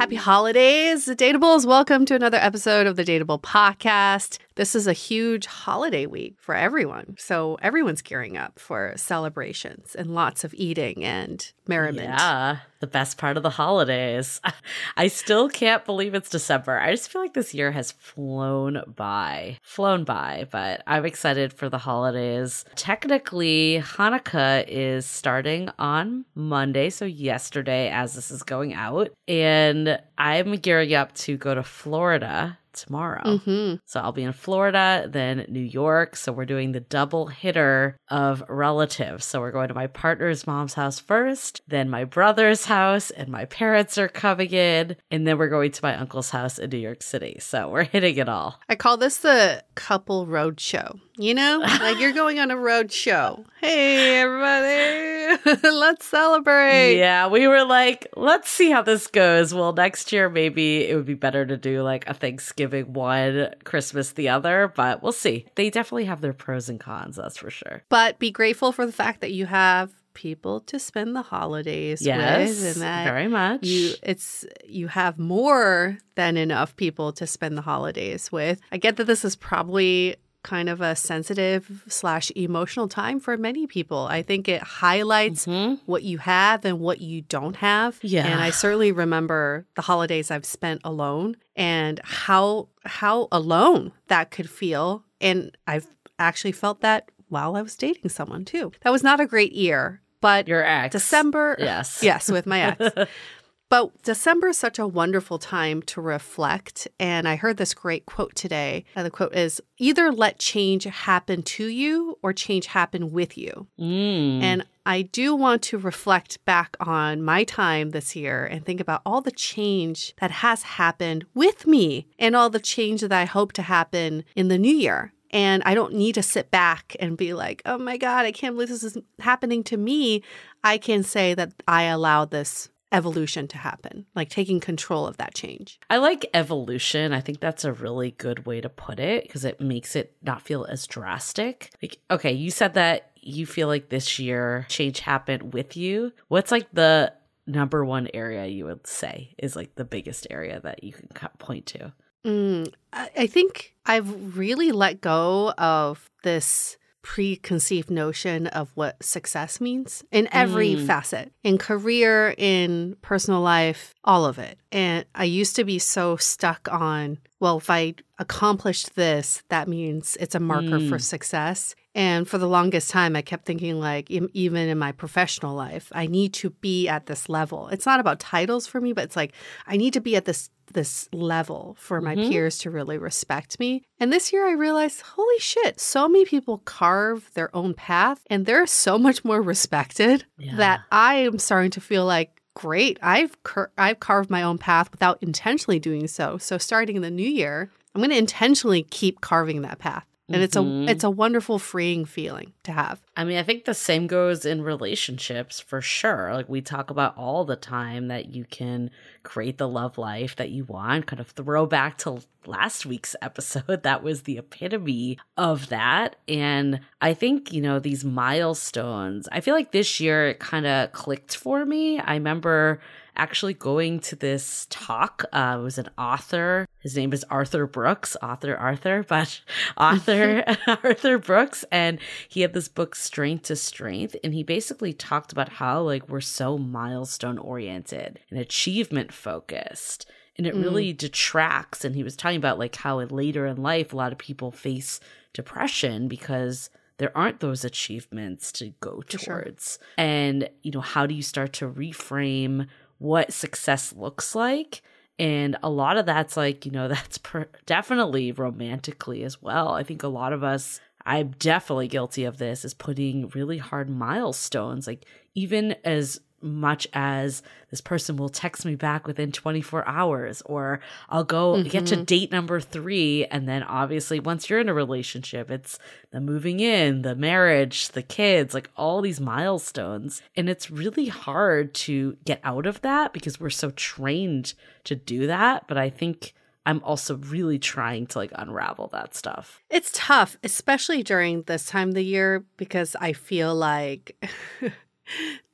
Happy holidays, Dateables. Welcome to another episode of the Dateable Podcast. This is a huge holiday week for everyone. So everyone's gearing up for celebrations and lots of eating and merriment. Yeah, the best part of the holidays. I still can't believe it's December. I just feel like this year has flown by. Flown by, but I'm excited for the holidays. Technically, Hanukkah is starting on Monday, so yesterday as this is going out. And I'm gearing up to go to Florida tomorrow. Mm-hmm. So I'll be in Florida, then New York. So we're doing the double hitter of relatives. So we're going to my partner's mom's house first, then my brother's house, and my parents are coming in. And then we're going to my uncle's house in New York City. So we're hitting it all. I call this the couple road show. You know, like you're going on a road show. Hey, everybody, let's celebrate. Yeah, we were like, let's see how this goes. Well, next year, maybe it would be better to do like a Thanksgiving one, Christmas the other, but we'll see. They definitely have their pros and cons, that's for sure. But be grateful for the fact that you have people to spend the holidays yes, with and that very much you it's you have more than enough people to spend the holidays with i get that this is probably kind of a sensitive slash emotional time for many people. I think it highlights mm-hmm. what you have and what you don't have. Yeah. And I certainly remember the holidays I've spent alone and how how alone that could feel. And I've actually felt that while I was dating someone too. That was not a great year. But your ex. December. Yes. Yes, with my ex. But December is such a wonderful time to reflect. And I heard this great quote today. And the quote is either let change happen to you or change happen with you. Mm. And I do want to reflect back on my time this year and think about all the change that has happened with me and all the change that I hope to happen in the new year. And I don't need to sit back and be like, oh my God, I can't believe this is happening to me. I can say that I allowed this evolution to happen, like taking control of that change. I like evolution. I think that's a really good way to put it because it makes it not feel as drastic. Like, okay, you said that you feel like this year change happened with you. What's like the number one area you would say is like the biggest area that you can point to? Mm, I think I've really let go of this preconceived notion of what success means in every mm. facet in career, in personal life, all of it. And I used to be so stuck on, well, if I accomplished this, that means it's a marker mm. for success. And for the longest time, I kept thinking, like, even in my professional life, I need to be at this level. It's not about titles for me, but it's like, I need to be at this this level for my mm-hmm. peers to really respect me. And this year I realized, holy shit, so many people carve their own path and they're so much more respected yeah. that I am starting to feel like great. I've cur- I've carved my own path without intentionally doing so. So starting in the new year, I'm going to intentionally keep carving that path and it's a mm-hmm. it's a wonderful freeing feeling to have. I mean i think the same goes in relationships for sure. Like we talk about all the time that you can create the love life that you want kind of throw back to last week's episode. That was the epitome of that. And i think you know these milestones i feel like this year it kind of clicked for me. I remember actually going to this talk. Uh, it was an author. His name is Arthur Brooks, author Arthur, but author Arthur Brooks. And he had this book, Strength to Strength. And he basically talked about how, like, we're so milestone oriented and achievement focused. And it mm. really detracts. And he was talking about, like, how later in life, a lot of people face depression because there aren't those achievements to go towards. Sure. And, you know, how do you start to reframe what success looks like. And a lot of that's like, you know, that's per- definitely romantically as well. I think a lot of us, I'm definitely guilty of this, is putting really hard milestones. Like, even as much as this person will text me back within 24 hours or I'll go mm-hmm. get to mm-hmm. date number 3 and then obviously once you're in a relationship it's the moving in, the marriage, the kids, like all these milestones and it's really hard to get out of that because we're so trained to do that, but I think I'm also really trying to like unravel that stuff. It's tough, especially during this time of the year because I feel like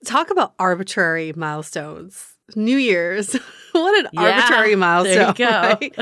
Talk about arbitrary milestones. New Year's. what an yeah, arbitrary milestone. Right?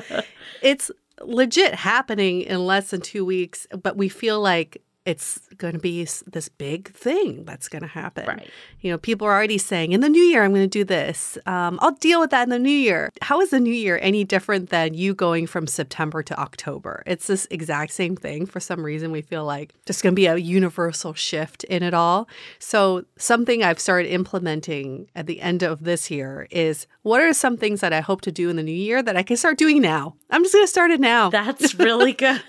it's legit happening in less than two weeks, but we feel like it's going to be this big thing that's going to happen. Right. You know, people are already saying, in the new year, I'm going to do this. Um, I'll deal with that in the new year. How is the new year any different than you going from September to October? It's this exact same thing. For some reason, we feel like there's going to be a universal shift in it all. So, something I've started implementing at the end of this year is what are some things that I hope to do in the new year that I can start doing now? I'm just going to start it now. That's really good.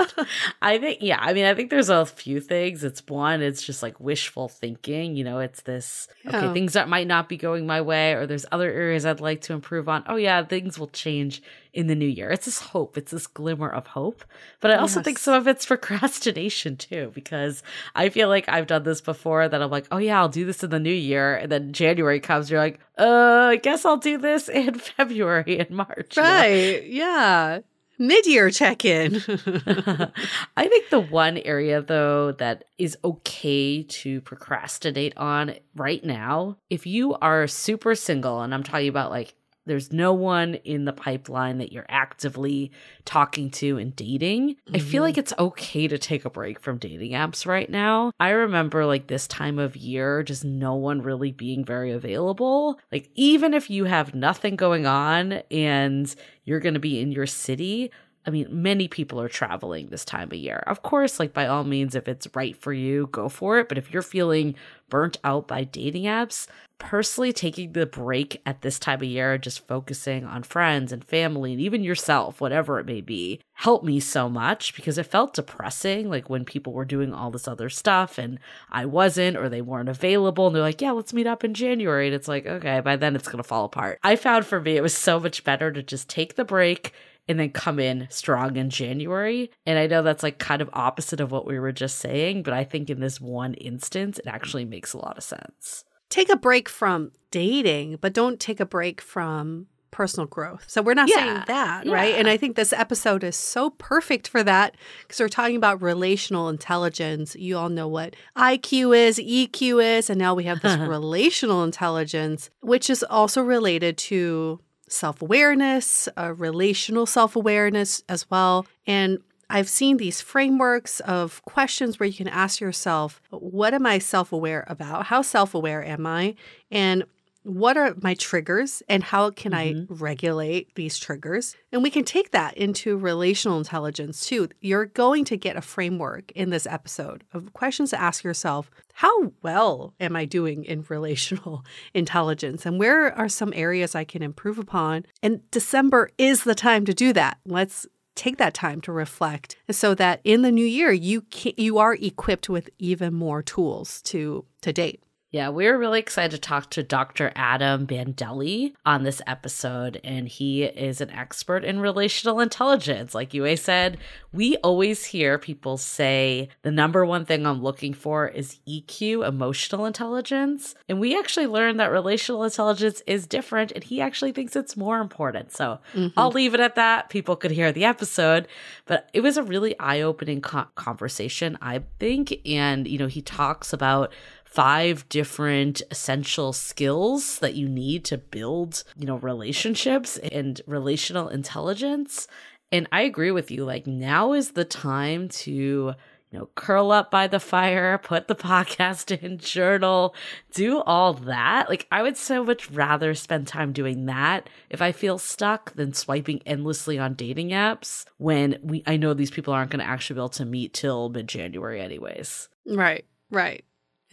I think, yeah, I mean, I think there's a few things. It's one, it's just like wishful thinking. You know, it's this, yeah. okay, things that might not be going my way, or there's other areas I'd like to improve on. Oh, yeah, things will change in the new year. It's this hope, it's this glimmer of hope. But I also yes. think some of it's procrastination too, because I feel like I've done this before that I'm like, oh, yeah, I'll do this in the new year. And then January comes, you're like, uh, I guess I'll do this in February and March. Right. You know? Yeah mid-year check-in. I think the one area though that is okay to procrastinate on right now, if you are super single and I'm talking about like there's no one in the pipeline that you're actively talking to and dating, mm-hmm. I feel mm-hmm. like it's okay to take a break from dating apps right now. I remember like this time of year, just no one really being very available. Like, even if you have nothing going on and you're going to be in your city, I mean, many people are traveling this time of year. Of course, like by all means, if it's right for you, go for it. But if you're feeling burnt out by dating apps, personally taking the break at this time of year, just focusing on friends and family and even yourself, whatever it may be, helped me so much because it felt depressing. Like when people were doing all this other stuff and I wasn't, or they weren't available, and they're like, yeah, let's meet up in January. And it's like, okay, by then it's going to fall apart. I found for me, it was so much better to just take the break and then come in strong in January. And I know that's like kind of opposite of what we were just saying, but I think in this one instance, it actually makes a lot of sense. Take a break from dating, but don't take a break from personal growth. So we're not yeah. saying that, yeah. right? And I think this episode is so perfect for that because we're talking about relational intelligence. You all know what IQ is, EQ is, and now we have this relational intelligence, which is also related to self awareness, relational self awareness as well. And I've seen these frameworks of questions where you can ask yourself, what am I self aware about? How self aware am I? And what are my triggers and how can mm-hmm. I regulate these triggers? And we can take that into relational intelligence too. You're going to get a framework in this episode of questions to ask yourself how well am I doing in relational intelligence? And where are some areas I can improve upon? And December is the time to do that. Let's take that time to reflect so that in the new year you can, you are equipped with even more tools to to date. Yeah, we are really excited to talk to Dr. Adam Bandelli on this episode, and he is an expert in relational intelligence. Like Yue said, we always hear people say the number one thing I'm looking for is EQ, emotional intelligence. And we actually learned that relational intelligence is different, and he actually thinks it's more important. So mm-hmm. I'll leave it at that. People could hear the episode, but it was a really eye opening co- conversation, I think. And, you know, he talks about five different essential skills that you need to build, you know, relationships and relational intelligence. And I agree with you. Like, now is the time to, you know, curl up by the fire, put the podcast in, journal, do all that. Like, I would so much rather spend time doing that if I feel stuck than swiping endlessly on dating apps when we, I know these people aren't going to actually be able to meet till mid January, anyways. Right, right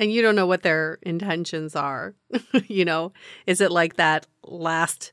and you don't know what their intentions are. you know, is it like that last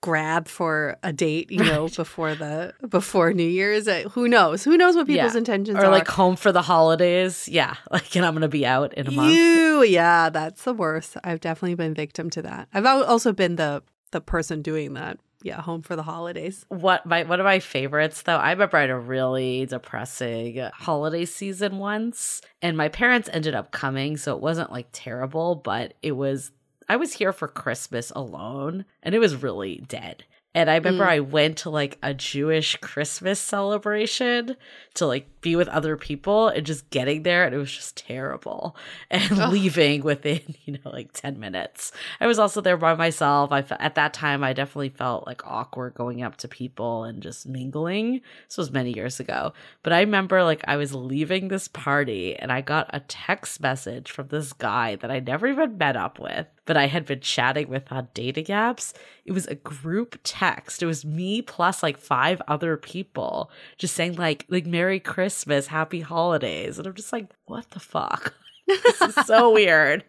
grab for a date, you know, right. before the before New Year's? Uh, who knows? Who knows what people's yeah. intentions or are? Or like home for the holidays. Yeah, like and I'm gonna be out in a month. You, yeah, that's the worst. I've definitely been victim to that. I've also been the the person doing that yeah, home for the holidays. What my one of my favorites though, I remember I had a really depressing holiday season once, and my parents ended up coming, so it wasn't like terrible, but it was I was here for Christmas alone, and it was really dead. And I remember mm. I went to like a Jewish Christmas celebration to like be with other people and just getting there and it was just terrible. And oh. leaving within you know like 10 minutes. I was also there by myself. I at that time i definitely felt like awkward going up to people and just mingling. This was many years ago. But i remember like i was leaving this party and i got a text message from this guy that i never even met up with but i had been chatting with on dating apps. It was a group text. It was me plus like five other people just saying like like merry christmas Christmas, happy holidays. And I'm just like, what the fuck? this is so weird.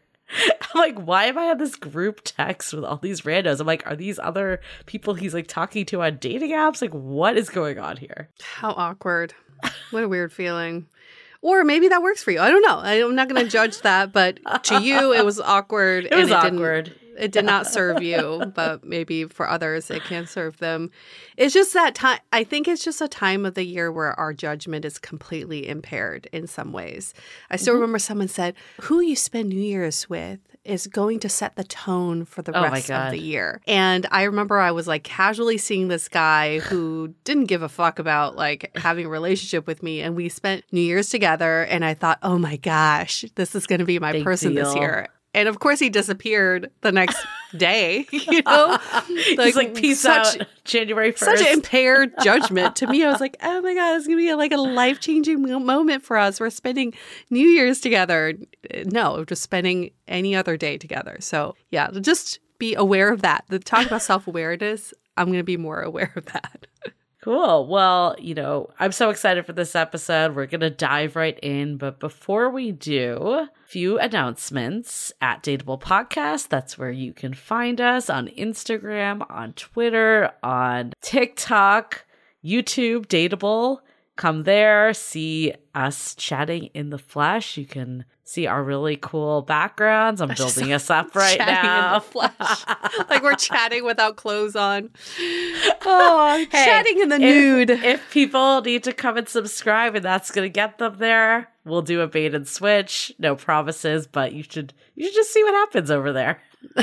I'm like, why am I on this group text with all these randos? I'm like, are these other people he's like talking to on dating apps? Like, what is going on here? How awkward. What a weird feeling. Or maybe that works for you. I don't know. I'm not going to judge that, but to you, it was awkward. It was awkward. Didn't, it did not serve you, but maybe for others it can serve them. It's just that time. I think it's just a time of the year where our judgment is completely impaired in some ways. I still mm-hmm. remember someone said, "Who you spend New Year's with is going to set the tone for the oh rest of the year." And I remember I was like casually seeing this guy who didn't give a fuck about like having a relationship with me, and we spent New Year's together. And I thought, "Oh my gosh, this is going to be my Big person deal. this year." And of course, he disappeared the next day. You know, like, he's like peace such, out, January first. Such impaired judgment to me. I was like, oh my god, it's gonna be like a life changing moment for us. We're spending New Year's together. No, just spending any other day together. So yeah, just be aware of that. The talk about self awareness. I'm gonna be more aware of that. Cool. Well, you know, I'm so excited for this episode. We're going to dive right in. But before we do, few announcements at Dateable Podcast. That's where you can find us on Instagram, on Twitter, on TikTok, YouTube, Dateable. Come there, see us chatting in the flesh. You can see our really cool backgrounds. I'm building us up right now. like we're chatting without clothes on. Oh, hey, chatting in the if, nude. If people need to come and subscribe and that's going to get them there, we'll do a bait and switch. No promises, but you should you should just see what happens over there.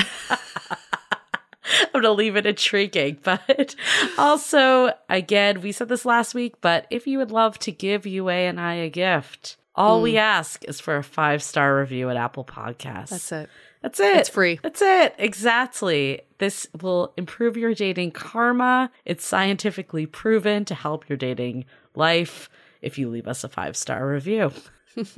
I'm going to leave it intriguing. But also, again, we said this last week, but if you would love to give Yue and I a gift, all mm. we ask is for a five star review at Apple Podcasts. That's it. That's it. It's free. That's it. Exactly. This will improve your dating karma. It's scientifically proven to help your dating life. if you leave us a five star review.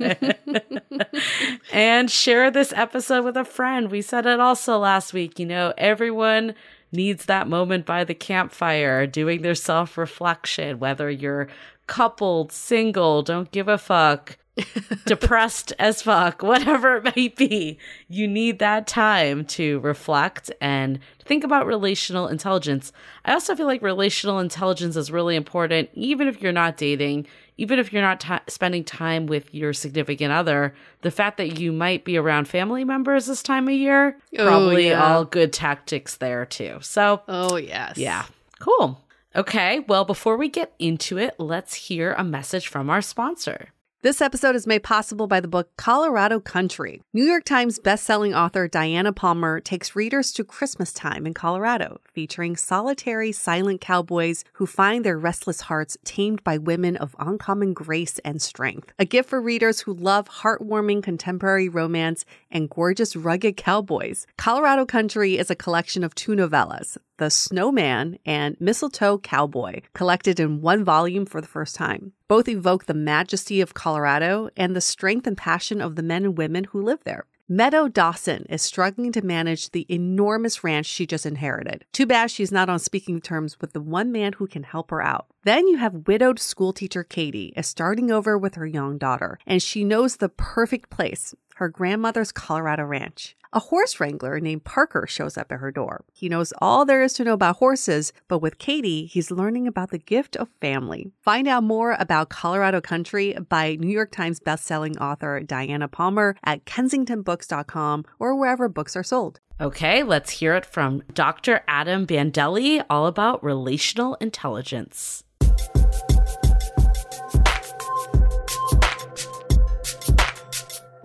and share this episode with a friend. We said it also last week. You know, everyone needs that moment by the campfire doing their self reflection, whether you're coupled, single, don't give a fuck, depressed as fuck, whatever it might be. You need that time to reflect and think about relational intelligence. I also feel like relational intelligence is really important, even if you're not dating, even if you're not t- spending time with your significant other. The fact that you might be around family members this time of year, Oh, probably yeah. all good tactics there too. So, Oh, yes. yeah, cool. Okay, well, before we get into it, let's hear a message from our sponsor. This episode is made possible by the book Colorado Country. New York Times bestselling author Diana Palmer takes readers to Christmas time in Colorado, featuring solitary, silent cowboys who find their restless hearts tamed by women of uncommon grace and strength. A gift for readers who love heartwarming contemporary romance and gorgeous, rugged cowboys. Colorado Country is a collection of two novellas, The Snowman and Mistletoe Cowboy, collected in one volume for the first time. Both evoke the majesty of Colorado and the strength and passion of the men and women who live there. Meadow Dawson is struggling to manage the enormous ranch she just inherited. Too bad she's not on speaking terms with the one man who can help her out. Then you have widowed schoolteacher Katie is starting over with her young daughter, and she knows the perfect place her grandmother's Colorado ranch. A horse wrangler named Parker shows up at her door. He knows all there is to know about horses, but with Katie, he's learning about the gift of family. Find out more about Colorado Country by New York Times bestselling author Diana Palmer at kensingtonbooks.com or wherever books are sold. Okay, let's hear it from Dr. Adam Bandelli all about relational intelligence.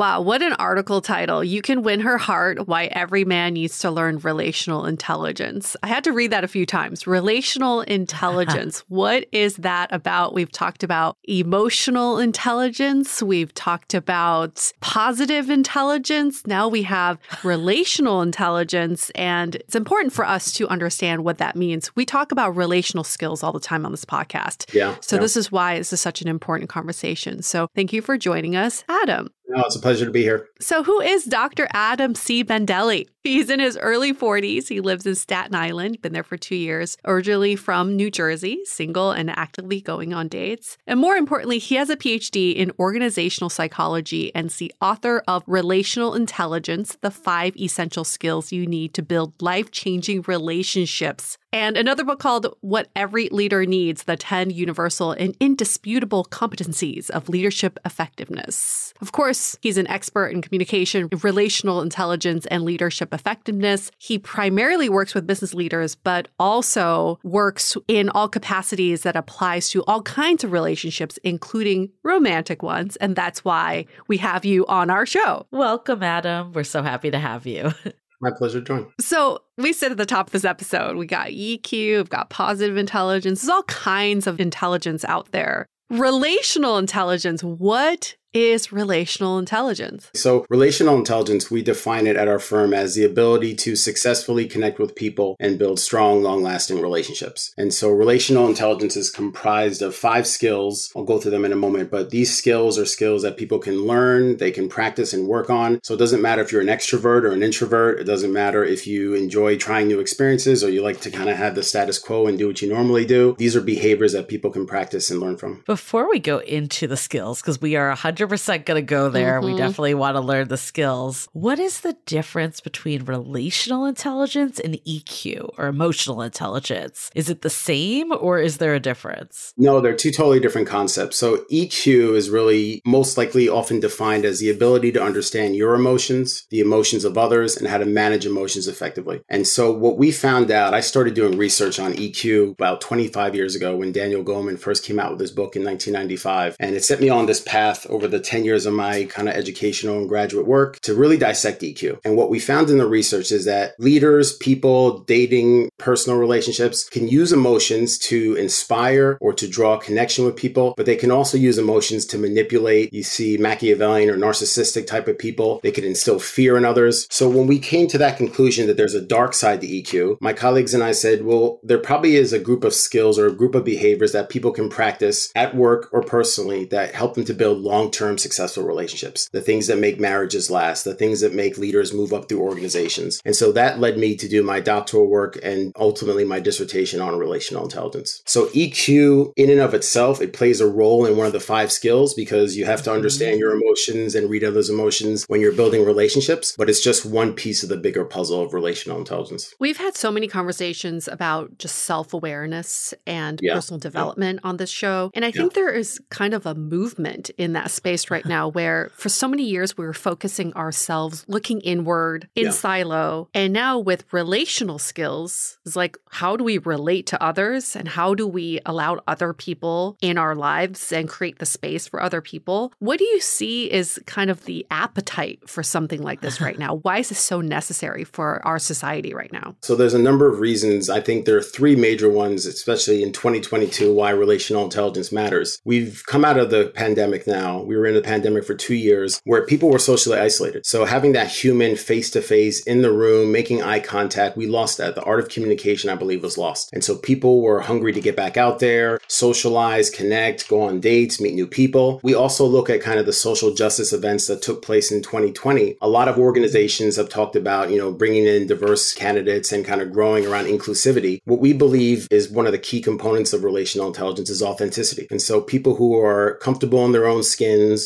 Wow, what an article title. You can win her heart why every man needs to learn relational intelligence. I had to read that a few times. Relational intelligence. what is that about? We've talked about emotional intelligence, we've talked about positive intelligence. Now we have relational intelligence, and it's important for us to understand what that means. We talk about relational skills all the time on this podcast. Yeah. So yeah. this is why this is such an important conversation. So thank you for joining us, Adam. No, it's a pleasure to be here. So, who is Dr. Adam C. Bandelli? He's in his early 40s. He lives in Staten Island, been there for two years, originally from New Jersey, single and actively going on dates. And more importantly, he has a PhD in organizational psychology and is the author of Relational Intelligence The Five Essential Skills You Need to Build Life Changing Relationships. And another book called What Every Leader Needs The 10 Universal and Indisputable Competencies of Leadership Effectiveness. Of course, he's an expert in communication, relational intelligence, and leadership effectiveness. He primarily works with business leaders, but also works in all capacities that applies to all kinds of relationships, including romantic ones. And that's why we have you on our show. Welcome, Adam. We're so happy to have you. My pleasure to join. So we said at the top of this episode, we got EQ, we've got positive intelligence. There's all kinds of intelligence out there. Relational intelligence. What is relational intelligence? So, relational intelligence, we define it at our firm as the ability to successfully connect with people and build strong, long lasting relationships. And so, relational intelligence is comprised of five skills. I'll go through them in a moment, but these skills are skills that people can learn, they can practice and work on. So, it doesn't matter if you're an extrovert or an introvert, it doesn't matter if you enjoy trying new experiences or you like to kind of have the status quo and do what you normally do. These are behaviors that people can practice and learn from. Before we go into the skills, because we are 100% going to go there, we Mhm. definitely want to learn the skills. What is the difference between relational intelligence and EQ or emotional intelligence? Is it the same or is there a difference? No, they're two totally different concepts. So EQ is really most likely often defined as the ability to understand your emotions, the emotions of others, and how to manage emotions effectively. And so what we found out, I started doing research on EQ about 25 years ago when Daniel Goleman first came out with his book in 1995. And it set me on this path over the 10 years of my kind of educational and graduate work to really dissect EQ. And what we found in the research is that leaders, people, dating, personal relationships can use emotions to inspire or to draw connection with people, but they can also use emotions to manipulate. You see Machiavellian or narcissistic type of people. They can instill fear in others. So when we came to that conclusion that there's a dark side to EQ, my colleagues and I said, well, there probably is a group of skills or a group of behaviors that people can practice at work or personally that help them to build long-term successful relationships. The things that make marriages last, the things that make leaders move up through organizations. And so that led me to do my doctoral work and ultimately my dissertation on relational intelligence. So EQ in and of itself, it plays a role in one of the five skills because you have to understand mm-hmm. your emotions and read others' emotions when you're building relationships, but it's just one piece of the bigger puzzle of relational intelligence. We've had so many conversations about just self-awareness and yeah. personal development yeah. on this show, and I think there is kind of a movement in that space right now where for so many years we were focusing ourselves looking inward in silo, and now with relational skills, it's like how do we relate to others and how do we allow other people in our lives and create the space for other people. What do you see is kind of the appetite for something like this right now? Why is this so necessary for our society right now? So there's a number of reasons. I think there are three major ones, especially in 2022, why relational intelligence matters. We've come out of the pandemic now. We were in the pandemic for two years where people were socially isolated. So having that human face to face in the room, making eye contact, we lost that. The art of communication, I believe, was lost. And so people were hungry to get back out there, socialize, connect, go on dates, meet new people. We also look at kind of the social justice events that took place in 2020. A lot of organizations have talked about, you know, bringing in diverse candidates and kind of growing around inclusivity. What we believe is one of the key components of relational intelligence is authenticity. And so people who are comfortable in their own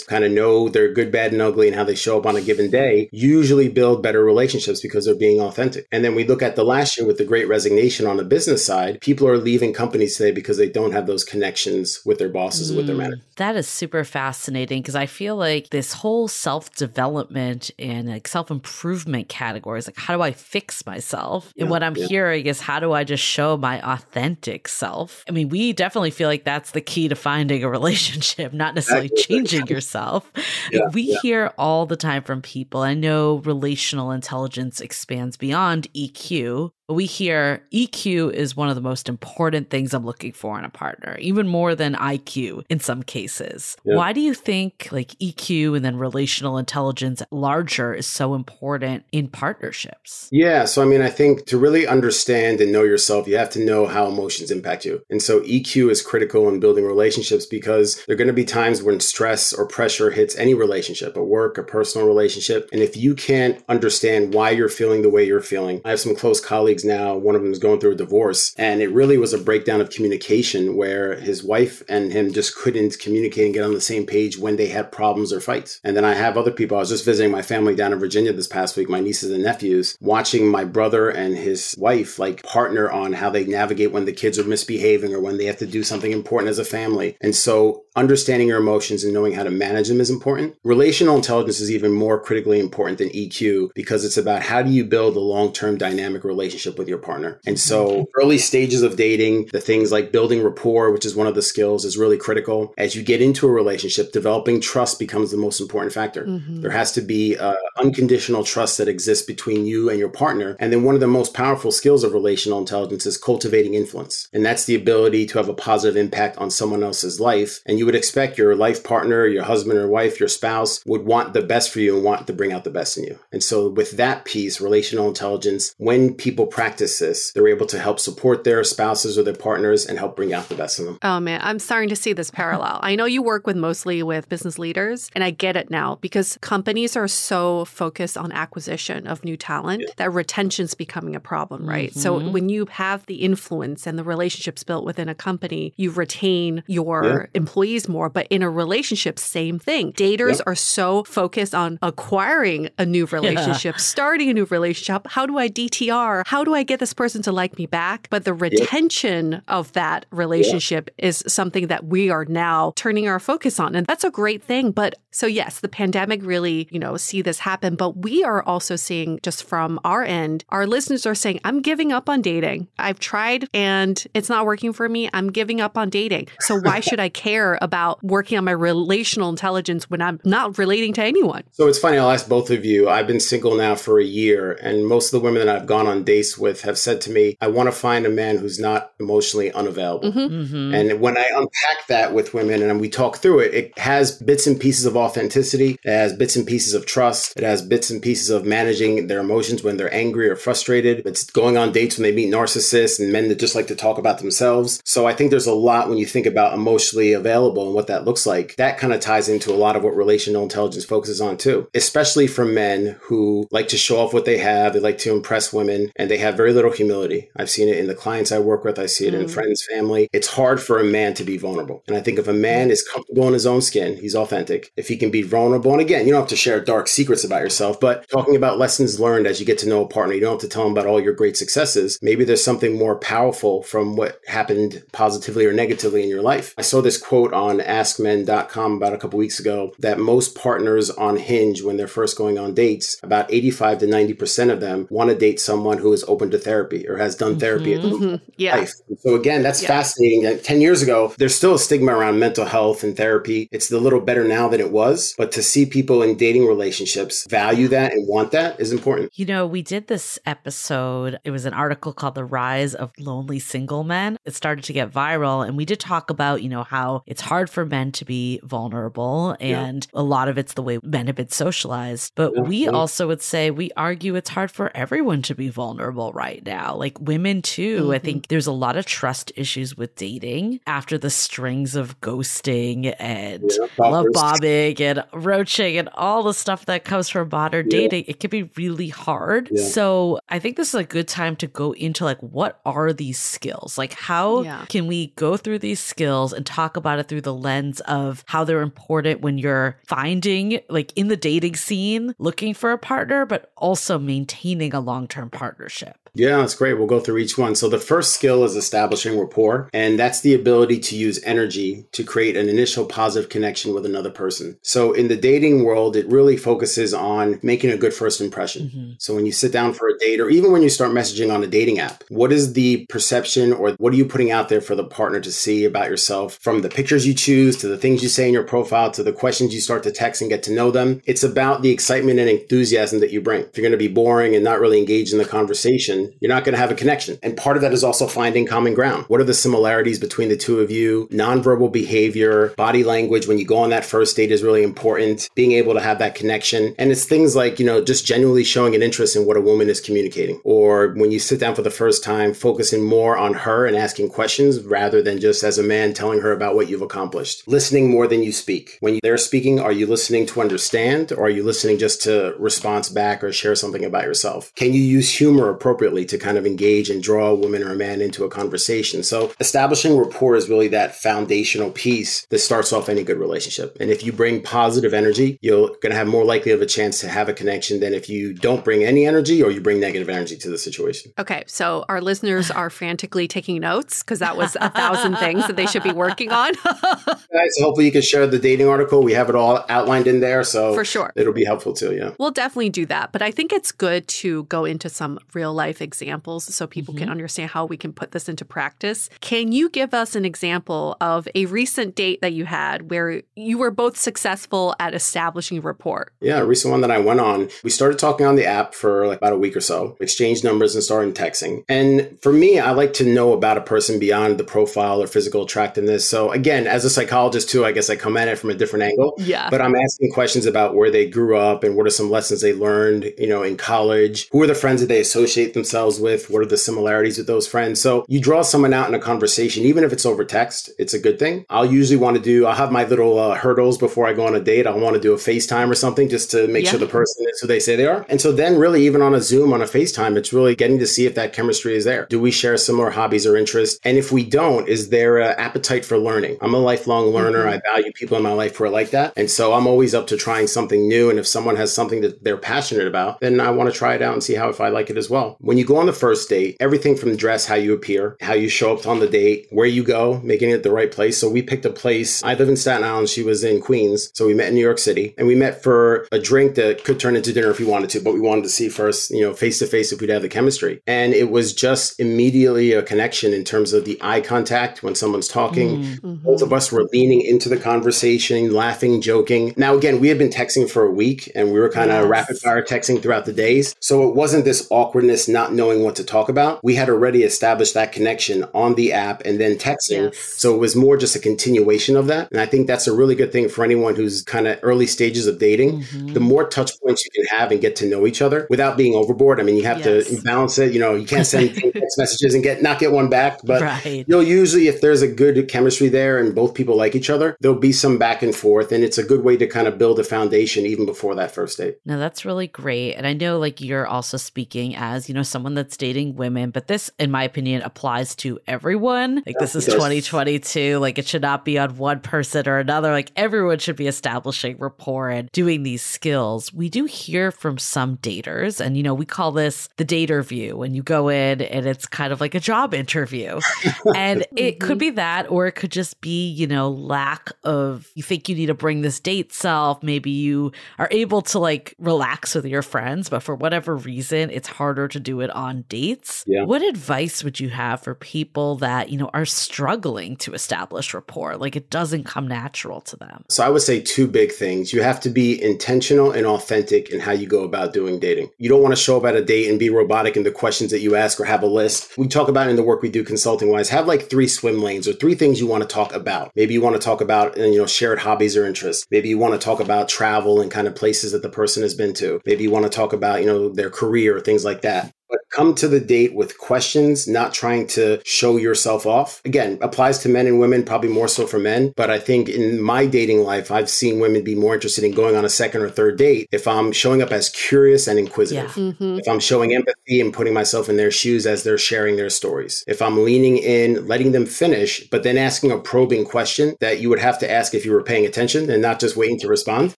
kind of know they're good, bad, and ugly and how they show up on a given day, usually build better relationships because they're being authentic. And then we look at the last year with the great resignation on the business side, people are leaving companies today because they don't have those connections with their bosses mm, with their managers. That is super fascinating because I feel like this whole self development and like self improvement categories, like how do I fix myself? Yeah, and what I'm yeah. hearing is how do I just show my authentic self? I mean, we definitely feel like that's the key to finding a relationship, not necessarily changing yourself. Yeah, we hear all the time from people. I know relational intelligence expands beyond EQ, we hear EQ is one of the most important things I'm looking for in a partner, even more than IQ in some cases. Yeah. Why do you think like EQ and then relational intelligence larger is so important in partnerships? Yeah. So, I mean, I think to really understand and know yourself, you have to know how emotions impact you. And so, EQ is critical in building relationships because there are going to be times when stress or pressure hits any relationship, a work, a personal relationship. And if you can't understand why you're feeling the way you're feeling, I have some close colleagues colleagues now, one of them is going through a divorce. And it really was a breakdown of communication where his wife and him just couldn't communicate and get on the same page when they had problems or fights. And then I have other people. I was just visiting my family down in Virginia this past week, my nieces and nephews, watching my brother and his wife like partner on how they navigate when the kids are misbehaving or when they have to do something important as a family. And so understanding your emotions and knowing how to manage them is important. Relational intelligence is even more critically important than EQ because it's about how do you build a long-term dynamic relationship with your partner. And so mm-hmm. early stages of dating, the things like building rapport, which is one of the skills is really critical. As you get into a relationship, developing trust becomes the most important factor. Mm-hmm. There has to be uh, unconditional trust that exists between you and your partner. And then one of the most powerful skills of relational intelligence is cultivating influence. And that's the ability to have a positive impact on someone else's life. And you you would expect your life partner, your husband or wife, your spouse would want the best for you and want to bring out the best in you. And so, with that piece, relational intelligence, when people practice this, they're able to help support their spouses or their partners and help bring out the best in them. Oh man, I'm starting to see this parallel. I know you work with mostly with business leaders, and I get it now because companies are so focused on acquisition of new talent yeah. that retention's becoming a problem, right? Mm-hmm. So, when you have the influence and the relationships built within a company, you retain your yeah. employees more. But in a relationship, same thing. Daters yep. are so focused on acquiring a new relationship, yeah. starting a new relationship. How do I DTR? How do I get this person to like me back? But the retention yep. of that relationship yep. is something that we are now turning our focus on. And that's a great thing. But so, yes, the pandemic really, you know, see this happen. But we are also seeing just from our end, our listeners are saying, I'm giving up on dating. I've tried and it's not working for me. I'm giving up on dating. So, why should I care about working on my relational intelligence when I'm not relating to anyone? So it's funny, I'll ask both of you. I've been single now for a year, and most of the women that I've gone on dates with have said to me, I want to find a man who's not emotionally unavailable. Mm-hmm. Mm-hmm. And when I unpack that with women and we talk through it, it has bits and pieces of authenticity, it has bits and pieces of trust, it has bits and pieces of managing their emotions when they're angry or frustrated. It's going on dates when they meet narcissists and men that just like to talk about themselves. So I think there's a lot when you think about emotionally available and what that looks like. That kind of ties into a lot of what relational intelligence focuses on too, especially for men who like to show off what they have, they like to impress women, and they have very little humility. I've seen it in the clients I work with, I see it in Mm. friends, family. It's hard for a man to be vulnerable. And I think if a man is comfortable in his own skin, he's authentic. If he can be vulnerable, and again, you don't have to share dark secrets about yourself, but talking about lessons learned as you get to know a partner, you don't have to tell him about all your great successes. Maybe there's something more powerful from what happened positively or negatively in your life. I saw this quote on askmen.com about a couple weeks ago that most partners on Hinge, when they're first going on dates, about 85 to 90% of them want to date someone who is open to therapy or has done therapy at some Mhm. Yeah. life. So again, that's Yeah. fascinating. That Ten years ago, there's still a stigma around mental health and therapy. It's a little better now than it was, but to see people in dating relationships value that and want that is important. You know, we did this episode. It was an article called The Rise of Lonely Single Men. It started to get viral. And we did talk about, you know, how it's hard for men to be vulnerable. Yeah. And a lot of it's the way men have been socialized. But Yeah, we yeah. also would say we argue it's hard for everyone to be vulnerable right now. Like women, too. I Mhm. think there's a lot of trust issues with dating after the strings of ghosting and Yeah, love bombing and roaching and all the stuff that comes from modern Yeah. dating it can be really hard Yeah. so i think this is a good time to go into like what are these skills like how Yeah. can we go through these skills and talk about it through the lens of how they're important when you're finding like in the dating scene looking for a partner but also maintaining a long-term partnership Yeah, that's great. We'll go through each one. So the first skill is establishing rapport, and that's the ability to use energy to create an initial positive connection with another person. So in the dating world, it really focuses on making a good first impression. Mhm. So when you sit down for a date or even when you start messaging on a dating app, what is the perception or what are you putting out there for the partner to see about yourself from the pictures you choose to the things you say in your profile to the questions you start to text and get to know them? It's about the excitement and enthusiasm that you bring. If you're going to be boring and not really engaged in the conversation, you're not going to have a connection. And part of that is also finding common ground. What are the similarities between the two of you? Nonverbal behavior, body language when you go on that first date is really important. Being able to have that connection. And it's things like, you know, just genuinely showing an interest in what a woman is communicating. Or when you sit down for the first time, focusing more on her and asking questions rather than just as a man telling her about what you've accomplished. Listening more than you speak. When they're speaking, are you listening to understand or are you listening just to response back or share something about yourself? Can you use humor appropriately to kind of engage and draw a woman or a man into a conversation? So establishing rapport is really that foundational piece that starts off any good relationship. And if you bring positive energy, you're going to have more likely of a chance to have a connection than if you don't bring any energy or you bring negative energy to the situation. Okay, so our listeners are frantically taking notes because that was a thousand things that they should be working on. Guys, so hopefully you can share the dating article. We have it all outlined in there. So For sure. it'll be helpful too. Yeah. We'll definitely do that. But I think it's good to go into some real life examples so people can mm-hmm. understand how we can put this into practice. Can you give us an example of a recent date that you had where you were both successful at establishing rapport? Yeah, a recent one that I went on, we started talking on the app for like about a week or so, exchanged numbers and started texting. And for me, I like to know about a person beyond the profile or physical attractiveness. So again, as a psychologist too, I guess I come at it from a different angle. Yeah. But I'm asking questions about where they grew up and what are some lessons they learned, you know, in college. Who are the friends that they associate themselves with? What are the similarities with those friends? So you draw someone out in a conversation, even if it's over text, it's a good thing. I'll usually want to do, I'll have my little uh, hurdles before I go on a date. I'll want to do a FaceTime or something just to make Yeah. sure the person is who they say they are. And so then really even on a Zoom, on a FaceTime, it's really getting to see if that chemistry is there. Do we share similar hobbies or interests? And if we don't, is there an appetite for learning? I'm a lifelong learner. I value people in my life who are like that. And so I'm always up to trying something new. And if someone has something that they're passionate about, then I want to try it out and see how if I like it as well. When you go on the first date, everything from the dress, how you appear, how you show up on the date, where you go, making it the right place. So we picked a place. I live in Staten Island. She was in Queens. So we met in New York City and we met for a drink that could turn into dinner if we wanted to, but we wanted to see first, you know, face to face if we'd have the chemistry. And it was just immediately a connection in terms of the eye contact when someone's talking, mm-hmm. both of us were leaning into the conversation, laughing, joking. Now, again, we had been texting for a week and we were kind of Yes. rapid fire texting throughout the days. So it wasn't this awkwardness, not knowing what to talk about. We had already established that connection on the app and then texting. Yes. So it was more just a continuation of that. And I think that's a really good thing for anyone who's kind of early stages of dating. Mhm. The more touch points you can have and get to know each other without being overboard. I mean, you have Yes. to balance it. You know, you can't send text messages and get not get one back, but right. You'll usually, if there's a good chemistry there and both people like each other, there'll be some back and forth. And it's a good way to kind of build a foundation even before that first date. Now, that's really great. And I know like you're also speaking as, you know, someone that's dating women, but this, in my opinion, applies to everyone. Like this is 2022. Like it should not be on one person or another. Like everyone should be establishing rapport and doing these skills. We do hear from some daters, and you know, we call this the dater view when you go in and it's kind of like a job interview. and it mm-hmm. could be that, or it could just be, you know, lack of you think you need to bring this date self. Maybe you are able to like relax with your friends, but for whatever reason, it's harder to do it on dates. Yeah. What advice would you have for people that, you know, are struggling to establish rapport? Like it doesn't come natural to them. So I would say two big things. You have to be intentional and authentic in how you go about doing dating. You don't want to show up at a date and be robotic in the questions that you ask or have a list. We talk about in the work we do consulting wise, have like three swim lanes or three things you want to talk about. Maybe you want to talk about, uh, you know, shared hobbies or interests. Maybe you want to talk about travel and kind of places that the person has been to. Maybe you want to talk about, you know, their career, or things like that. But come to the date with questions, not trying to show yourself off. Again, applies to men and women, probably more so for men. But I think in my dating life, I've seen women be more interested in going on a second or third date if I'm showing up as curious and inquisitive. Mhm. If I'm showing empathy and putting myself in their shoes as they're sharing their stories. If I'm leaning in, letting them finish, but then asking a probing question that you would have to ask if you were paying attention and not just waiting to respond.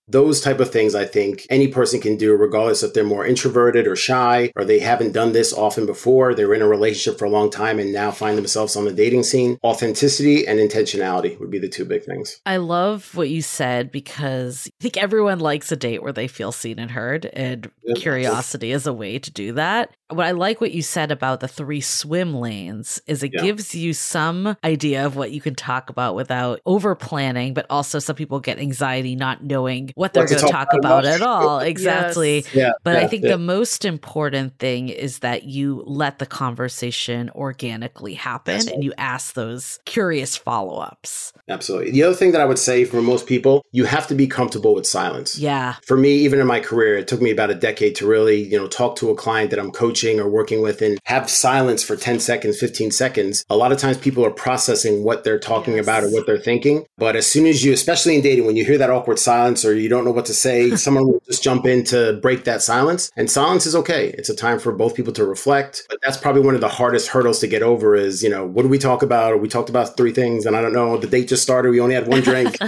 Those type of things I think any person can do regardless if they're more introverted or shy or they haven't done this often before. They're in a relationship for a long time and now find themselves on the dating scene. Authenticity and intentionality would be the two big things. I love what you said because I think everyone likes a date where they feel seen and heard, and Yeah. curiosity is a way to do that. What I like what you said about the three swim lanes is it Yeah. gives you some idea of what you can talk about without over planning, but also some people get anxiety not knowing what they're going to talk about. about at all. Exactly. Yes. Yeah. But I think the most important thing is that you let the conversation organically happen and you ask those curious follow ups. Absolutely. The other thing that I would say for most people, you have to be comfortable with silence. Yeah. For me, even in my career, it took me about a decade to really, you know, talk to a client that I'm coaching or working with and have silence for 10 seconds, 15 seconds. A lot of times people are processing what they're talking Yes. about or what they're thinking. But as soon as you, especially in dating, when you hear that awkward silence or you don't know what to say, someone will just jump in to break that silence. And silence is okay. It's a time for both people to reflect. But that's probably one of the hardest hurdles to get over is, you know, what do we talk about? We talked about three things and I don't know, the date just started. We only had one drink.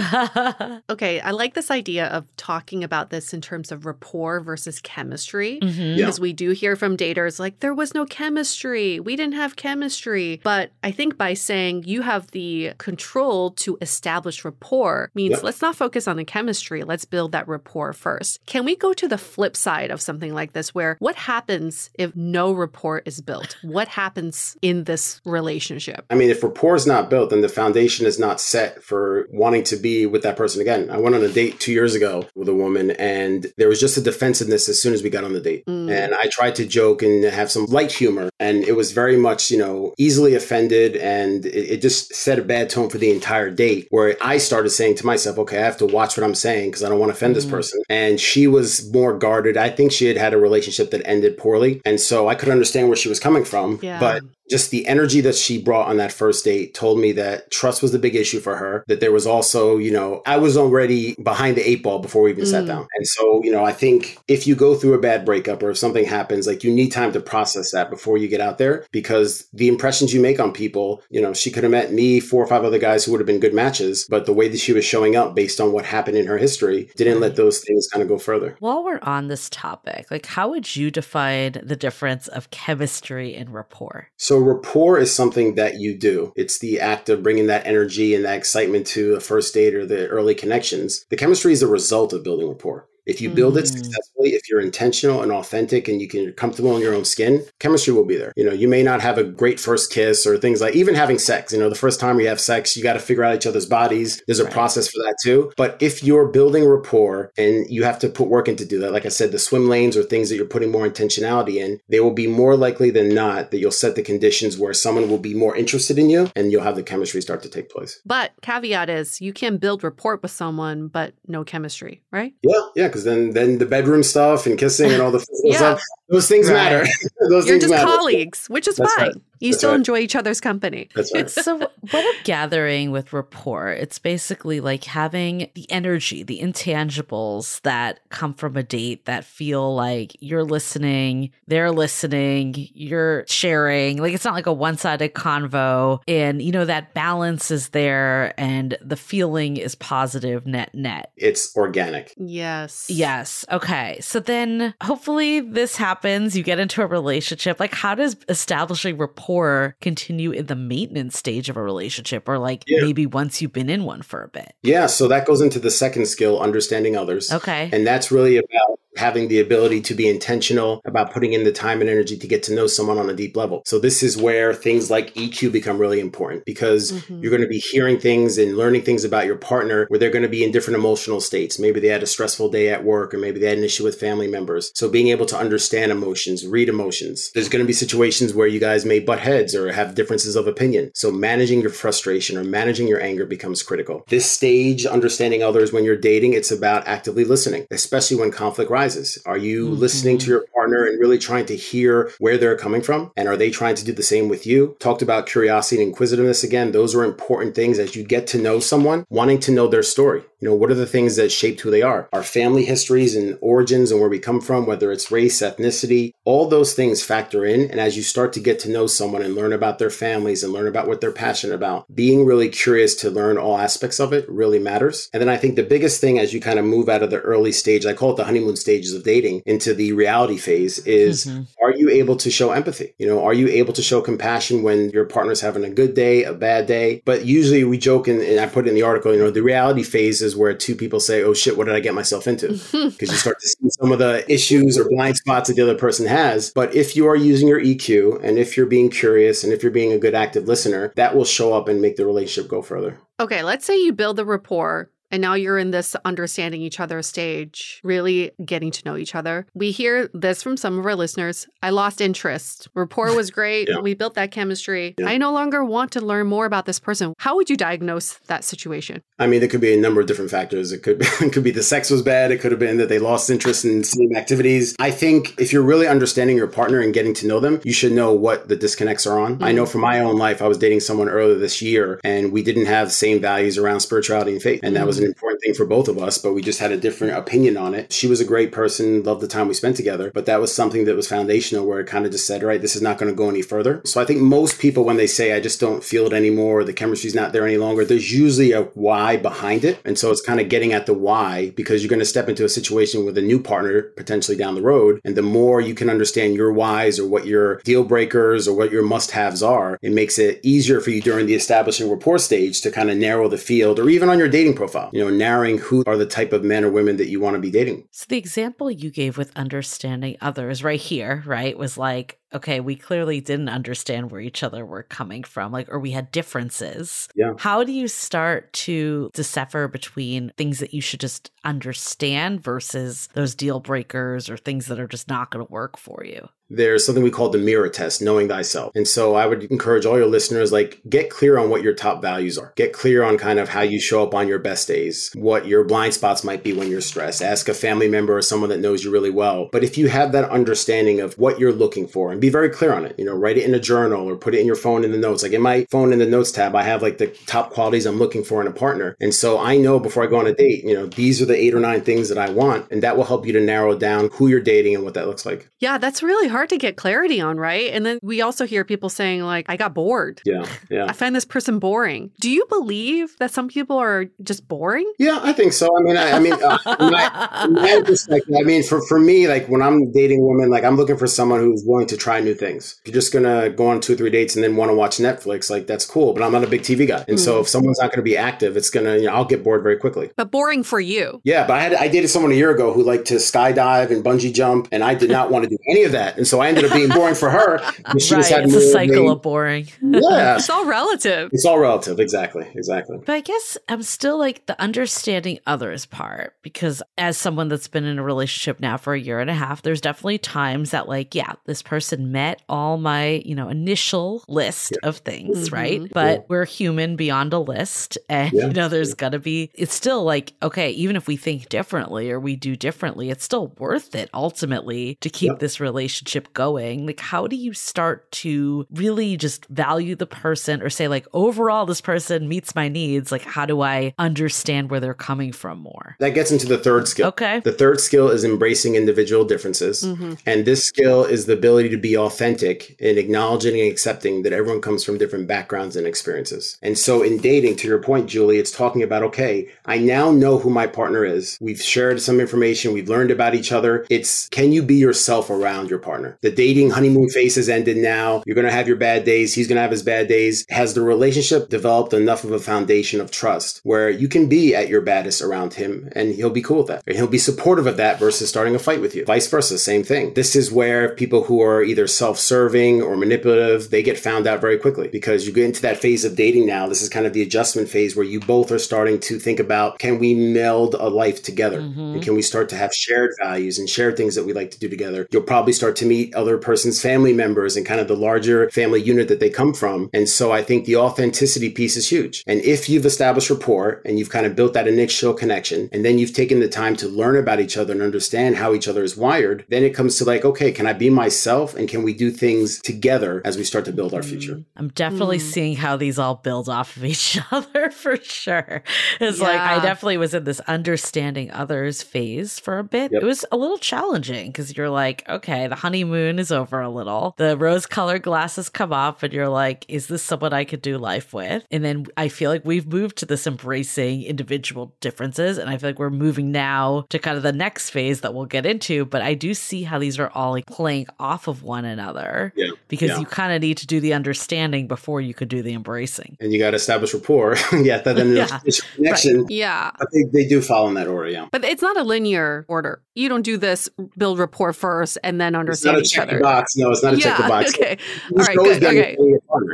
Okay, I like this idea of talking about this in terms of rapport versus chemistry. Mhm. Yeah. Because we do hear from daters like, there was no chemistry. We didn't have chemistry. But I think by saying you have the control to establish rapport means Yep. let's not focus on the chemistry. Let's build that rapport first. Can we go to the flip side of something like this where what happens if no rapport is built? What happens in this relationship? I mean, if rapport is not built, then the foundation is not set for wanting to be with that person again. I went on a date two years ago with a woman, and there was just a defensiveness as soon as we got on the date. Mm. And I tried to joke and have some light humor, and it was very much, you know, easily offended, and it, it just set a bad tone for the entire date. Where I started saying to myself, "Okay, I have to watch what I'm saying because I don't want to offend this Mhm. person." And she was more guarded. I think she had had a relationship that ended poorly, and so I could understand where she was coming from. Yeah. But just the energy that she brought on that first date told me that trust was the big issue for her. That there was also, you know, I was already behind the eight ball before we even sat Mm. down. And so, you know, I think if you go through a bad breakup or if something happens, like you need time to process that before you get out there because the impressions you make on people, you know, she could have met me, four or five other guys who would have been good matches, but the way that she was showing up based on what happened in her history didn't let those things kind of go further. While we're on this topic, like how would you define the difference of chemistry and rapport? So rapport is something that you do. It's the act of bringing that energy and that excitement to a first date or the early connections. The chemistry is the result of building rapport. If you build it Mm. successfully, if you're intentional and authentic and you can you're comfortable in your own skin, chemistry will be there. You know, you may not have a great first kiss or things like even having sex. You know, the first time you have sex, you got to figure out each other's bodies. There's a Right. process for that too. But if you're building rapport and you have to put work in to do that, like I said, the swim lanes or things that you're putting more intentionality in, they will be more likely than not that you'll set the conditions where someone will be more interested in you and you'll have the chemistry start to take place. But caveat is you can build rapport with someone, but no chemistry, right? Yeah, yeah, because then then the bedroom stuff and kissing and all the physical Yeah. stuff, those things Right. matter. those You're things just matter. colleagues, which is That's fine. right. You That's still right. enjoy each other's company. That's right. so what I'm gathering with rapport, it's basically like having the energy, the intangibles that come from a date that feel like you're listening, they're listening, you're sharing. Like it's not like a one-sided convo and you know that balance is there and the feeling is positive net net. It's organic. Yes. Yes. Okay. So then hopefully this happens. You get into a relationship. Like, how does establishing rapport continue in the maintenance stage of a relationship or like Yeah. maybe once you've been in one for a bit? Yeah, so that goes into the second skill, understanding others. Okay. And that's really about having the ability to be intentional about putting in the time and energy to get to know someone on a deep level. So this is where things like EQ become really important because Mhm. you're going to be hearing things and learning things about your partner where they're going to be in different emotional states. Maybe they had a stressful day at work or maybe they had an issue with family members. So being able to understand emotions, read emotions. There's going to be situations where you guys may butt heads or have differences of opinion. So managing your frustration or managing your anger becomes critical. This stage, understanding others when you're dating, it's about actively listening, especially when conflict rises. Are you Mhm. listening to your partner and really trying to hear where they're coming from? And are they trying to do the same with you? Talked about curiosity and inquisitiveness again. Those are important things as you get to know someone, wanting to know their story. You know, what are the things that shaped who they are? Our family histories and origins and where we come from, whether it's race, ethnicity, all those things factor in. And as you start to get to know someone and learn about their families and learn about what they're passionate about, being really curious to learn all aspects of it really matters. And then I think the biggest thing as you kind of move out of the early stage, I call it the honeymoon stages of dating, into the reality phase is Mhm. are you able to show empathy? You know, are you able to show compassion when your partner's having a good day, a bad day? But usually we joke, and, and I put it in the article, you know, the reality phase is where two people say, oh shit, what did I get myself into? Because you start to see some of the issues or blind spots that the other person has. But if you are using your EQ and if you're being curious and if you're being a good active listener, that will show up and make the relationship go further. Okay, let's say you build the rapport and now you're in this understanding each other stage, really getting to know each other. We hear this from some of our listeners. I lost interest. Rapport was great. Yeah. We built that chemistry. Yeah. I no longer want to learn more about this person. How would you diagnose that situation? I mean, there could be a number of different factors. It could it could be the sex was bad. It could have been that they lost interest in same activities. I think if you're really understanding your partner and getting to know them, you should know what the disconnects are on. I know mm. from my own life, I was dating someone earlier this year, and we didn't have the same values around spirituality and faith, and that was an important thing for both of us. But we just had a different opinion on it. She was a great person, loved the time we spent together, but that was something that was foundational, where it kind of just said, right, this is not going to go any further. So I think most people, when they say, I just don't feel it anymore, the chemistry's not there any longer, there's usually a why behind it. And so it's kind of getting at the why because you're going to step into a situation with a new partner potentially down the road. And the more you can understand your whys or what your deal breakers or what your must haves are, it makes it easier for you during the establishing rapport stage to kind of narrow the field or even on your dating profile, you know, narrowing who are the type of men or women that you want to be dating. So the example you gave with understanding others right here, right, was like, okay, we clearly didn't understand where each other were coming from, like, or we had differences. Yeah. How do you start to decipher between things that you should just understand versus those deal breakers or things that are just not going to work for you? There's something we call the mirror test, knowing thyself. And so I would encourage all your listeners, like, get clear on what your top values are. Get clear on kind of how you show up on your best days, what your blind spots might be when you're stressed. Ask a family member or someone that knows you really well. But if you have that understanding of what you're looking for and be very clear on it, you know, write it in a journal or put it in your phone in the notes. Like in my phone in the notes tab, I have like the top qualities I'm looking for in a partner. And so I know before I go on a date, you know, these are the eight or nine things that I want. And that will help you to narrow down who you're dating and what that looks like. Yeah, that's really hard hard to get clarity on, right? And then we also hear people saying, like, I got bored. Yeah. Yeah. I find this person boring. Do you believe that some people are just boring? Yeah, I think so. I mean, I, I mean, uh, my, my perspective, I mean, for, for me, like when I'm dating women, like I'm looking for someone who's willing to try new things. If you're just gonna go on two or three dates and then want to watch Netflix, like that's cool. But I'm not a big TV guy, and mm. so if someone's not gonna be active, it's gonna, you know, I'll get bored very quickly. But boring for you. Yeah, but I had I dated someone a year ago who liked to skydive and bungee jump, and I did not want to do any of that, and so I ended up being boring for her. She right, it's a cycle of boring. Yeah, it's all relative. It's all relative. Exactly. Exactly. But I guess I'm still like the understanding others part because as someone that's been in a relationship now for a year and a half, there's definitely times that like, yeah, this person met all my, you know, initial list yeah. of things, mm-hmm. right? But yeah. we're human beyond a list. And, yeah. you know, there's going to be, it's still like, okay, even if we think differently or we do differently, it's still worth it ultimately to keep this relationship going. Like, how do you start to really just value the person or say, like, overall, this person meets my needs? Like, how do I understand where they're coming from more? That gets into the third skill. Okay. The third skill is embracing individual differences. Mm-hmm. And this skill is the ability to be authentic in acknowledging and accepting that everyone comes from different backgrounds and experiences. And so in dating, to your point, Julie, it's talking about, okay, I now know who my partner is. We've shared some information. We've learned about each other. It's can you be yourself around your partner? The dating honeymoon phase has ended now. You're going to have your bad days. He's going to have his bad days. Has the relationship developed enough of a foundation of trust where you can be at your baddest around him and he'll be cool with that? And he'll be supportive of that versus starting a fight with you. Vice versa, same thing. This is where people who are either self-serving or manipulative, they get found out very quickly because you get into that phase of dating now. This is kind of the adjustment phase where you both are starting to think about can we meld a life together? Mm-hmm. And can we start to have shared values and shared things that we like to do together? You'll probably start to meet other person's family members and kind of the larger family unit that they come from. And so I think the authenticity piece is huge. And if you've established rapport and you've kind of built that initial connection, and then you've taken the time to learn about each other and understand how each other is wired, then it comes to like, okay, can I be myself and can we do things together as we start to build our future? Mm. I'm definitely mm. seeing how these all build off of each other for sure. It's yeah. like I definitely was in this understanding others phase for a bit. Yep. It was a little challenging because you're like, okay, the honeymoon is over a little. The rose colored glasses come off, and you're like, is this someone I could do life with? And then I feel like we've moved to this embracing individual differences. And I feel like we're moving now to kind of the next phase that we'll get into. But I do see how these are all like playing off of one another yeah. because yeah. you kind of need to do the understanding before you could do the embracing. And you got to establish rapport. yeah, that then yeah. connection. Right. Yeah. But they, they do follow in that order. Yeah. But it's not a linear order. You don't do this, build rapport first, and then understand each other. box. No, it's not a yeah, check the box. Okay. You All right. Good. Okay.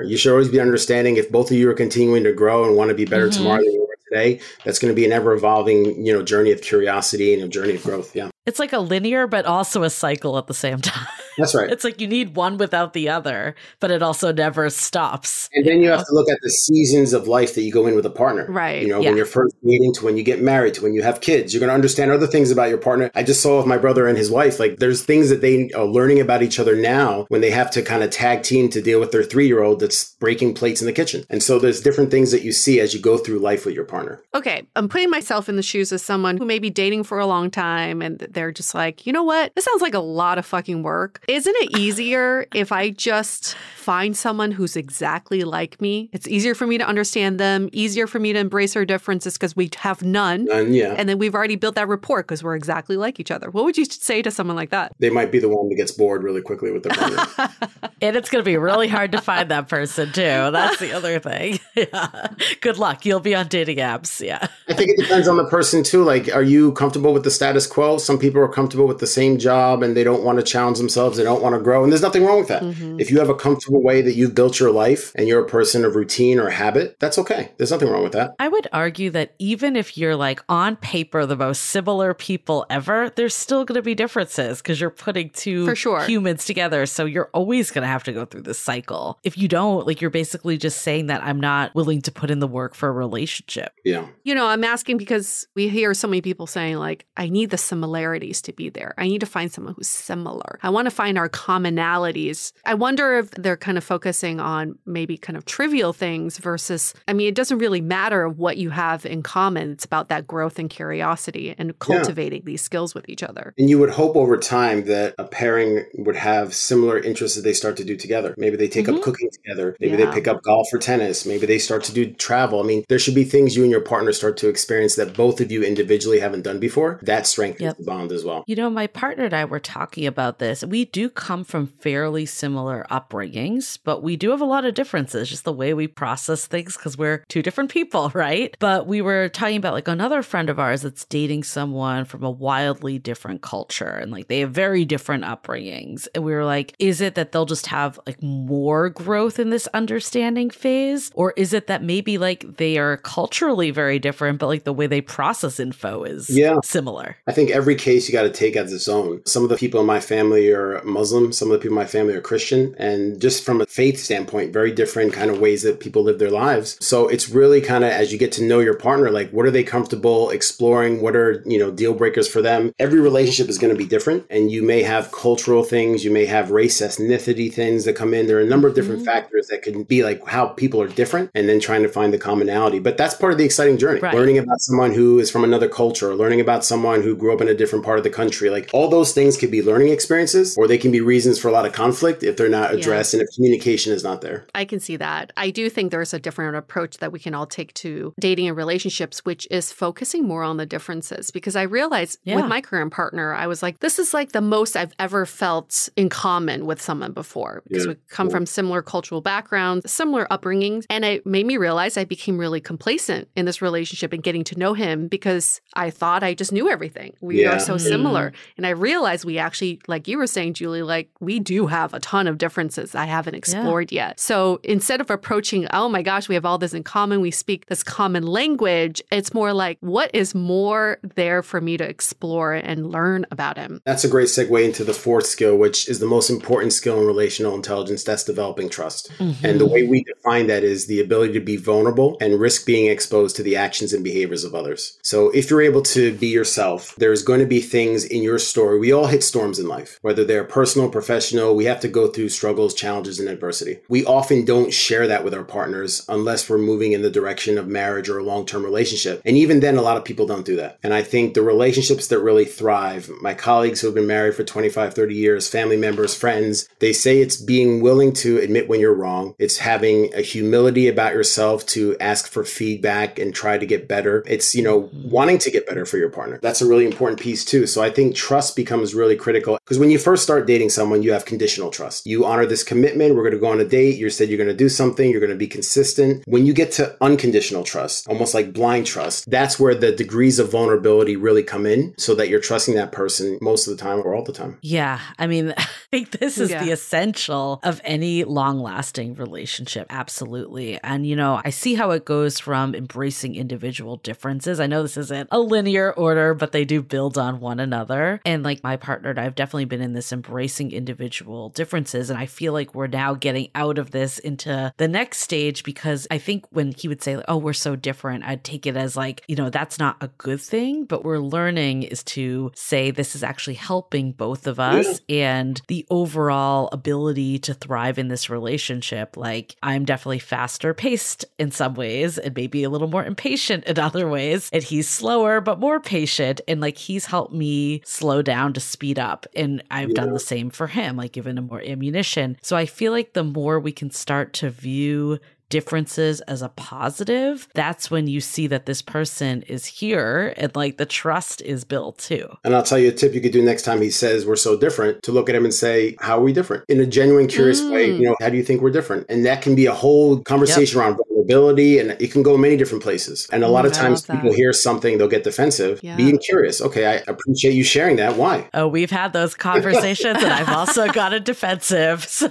You should always be understanding if both of you are continuing to grow and want to be better mm-hmm. tomorrow than you were today. That's going to be an ever evolving, you know, journey of curiosity and a journey of growth. Yeah. It's like a linear, but also a cycle at the same time. That's right. It's like you need one without the other, but it also never stops. And then you have to look at the seasons of life that you go in with a partner. Right. You know, yeah. when you're first meeting to when you get married to when you have kids, you're going to understand other things about your partner. I just saw with my brother and his wife, like there's things that they are learning about each other now when they have to kind of tag team to deal with their three year old that's breaking plates in the kitchen. And so there's different things that you see as you go through life with your partner. Okay. I'm putting myself in the shoes of someone who may be dating for a long time and they're just like, you know what? This sounds like a lot of fucking work. Isn't it easier if I just find someone who's exactly like me. It's easier for me to understand them, easier for me to embrace our differences because we have none. None, yeah. And then we've already built that rapport because we're exactly like each other. What would you say to someone like that? They might be the one that gets bored really quickly with their partner. and it's going to be really hard to find that person too. That's the other thing. Yeah. Good luck. You'll be on dating apps. Yeah. I think it depends on the person too. Like, are you comfortable with the status quo? Some people are comfortable with the same job and they don't want to challenge themselves. They don't want to grow. And there's nothing wrong with that. Mm-hmm. If you have a comfortable way that you've built your life and you're a person of routine or habit, that's okay. There's nothing wrong with that. I would argue that even if you're like on paper the most similar people ever, there's still going to be differences because you're putting two For sure. humans together. So you're always going to have to go through this cycle. If you don't, like you're basically just saying that I'm not willing to put in the work for a relationship. Yeah. You know, I'm asking because we hear so many people saying like I need the similarities to be there. I need to find someone who's similar. I want to find our commonalities. I wonder if they're kind of focusing on maybe kind of trivial things versus, I mean, it doesn't really matter what you have in common. It's about that growth and curiosity and cultivating yeah. these skills with each other. And you would hope over time that a pairing would have similar interests that they start to do together. Maybe they take mm-hmm. up cooking together. Maybe yeah. they pick up golf or tennis. Maybe they start to do travel. I mean, there should be things you and your partner start to experience that both of you individually haven't done before. That strengthens yep. the bond as well. You know, my partner and I were talking about this. We do come from fairly similar upbringings, but we do have a lot of differences, just the way we process things because we're two different people, right? But we were talking about like another friend of ours that's dating someone from a wildly different culture and like they have very different upbringings. And we were like, is it that they'll just have like more growth in this understanding phase? Or is it that maybe like they are culturally very different, but like the way they process info is yeah. similar? I think every case you got to take as its own. Some of the people in my family are Muslim, some of the people in my family are Christian. And just from a faith standpoint, very different kind of ways that people live their lives. So it's really kind of as you get to know your partner, like what are they comfortable exploring? What are, you know, deal breakers for them? Every relationship is going to be different. And you may have cultural things, you may have race, ethnicity things that come in. There are a number of different mm-hmm. factors that can be like how people are different and then trying to find the commonality. But that's part of the exciting journey. Right. Learning about someone who is from another culture, learning about someone who grew up in a different part of the country. Like all those things could be learning experiences or they can be reasons for a lot of conflict if they're not addressed yeah. and if communication is not there. I can see that. I do think there's a different approach that we can all take to dating and relationships, which is focusing more on the differences. Because I realized yeah. with my current partner, I was like, this is like the most I've ever felt in common with someone before because yeah. we come cool. from similar cultural backgrounds, similar upbringings. And it made me realize I became really complacent in this relationship and getting to know him because I thought I just knew everything. We yeah. are so mm-hmm. similar. And I realized we actually, like you were saying, Julie, like we do have a ton of differences I haven't explored yeah. yet. So instead of approaching, oh my gosh, we have all this in common, we speak this common language, it's more like, what is more there for me to explore and learn about him? That's a great segue into the fourth skill, which is the most important skill in relational intelligence. That's developing trust. Mm-hmm. And the way we define that is the ability to be vulnerable and risk being exposed to the actions and behaviors of others. So if you're able to be yourself, there's going to be things in your story. We all hit storms in life, whether they're personal, professional. We have to go through struggles, challenges, and adversity. We often don't share that with our partners unless we're moving in the direction of marriage or a long term relationship. And even then, a lot of people don't do that. And I think the relationships that really thrive, my colleagues who have been married for 25, 30 years, family members, friends, they say it's being willing to admit when you're wrong. It's having a humility about yourself to ask for feedback and try to get better. It's, you know, wanting to get better for your partner. That's a really important piece too. So I think trust becomes really critical because when you first start dating someone, you have conditional trust. You honor this commitment. We're going to go on a date. You said you're going to do something. You're going to be consistent. When you get to unconditional trust, almost like blind trust, that's where the degrees of vulnerability really come in so that you're trusting that person most of the time or all the time. Yeah. I mean, I think this is yeah. the essential of any long lasting relationship. Absolutely. And, you know, I see how it goes from embracing individual differences. I know this isn't a linear order, but they do build on one another. And like my partner and I've definitely been in this embracing individual differences. And I feel like we're now getting out of this into the next stage because I think when he would say, like, Oh, we're so different, I'd take it as like, you know, that's not a good thing. But we're learning is to say this is actually helping both of us yeah. and the overall ability to thrive in this relationship. Like, I'm definitely faster paced in some ways and maybe a little more impatient in other ways. And he's slower, but more patient. And like, he's helped me slow down to speed up. And I've yeah. done the same for him, like, given him more ammunition. So I feel like the more we can start to view differences as a positive, that's when you see that this person is here and like the trust is built too. And I'll tell you a tip you could do next time he says we're so different to look at him and say, How are we different? In a genuine, curious mm. way, you know, how do you think we're different? And that can be a whole conversation yep. around and it can go many different places. And a oh lot of times people hear something, they'll get defensive. Yeah. Being curious, okay, I appreciate you sharing that. Why? Oh, we've had those conversations and I've also gotten defensive. So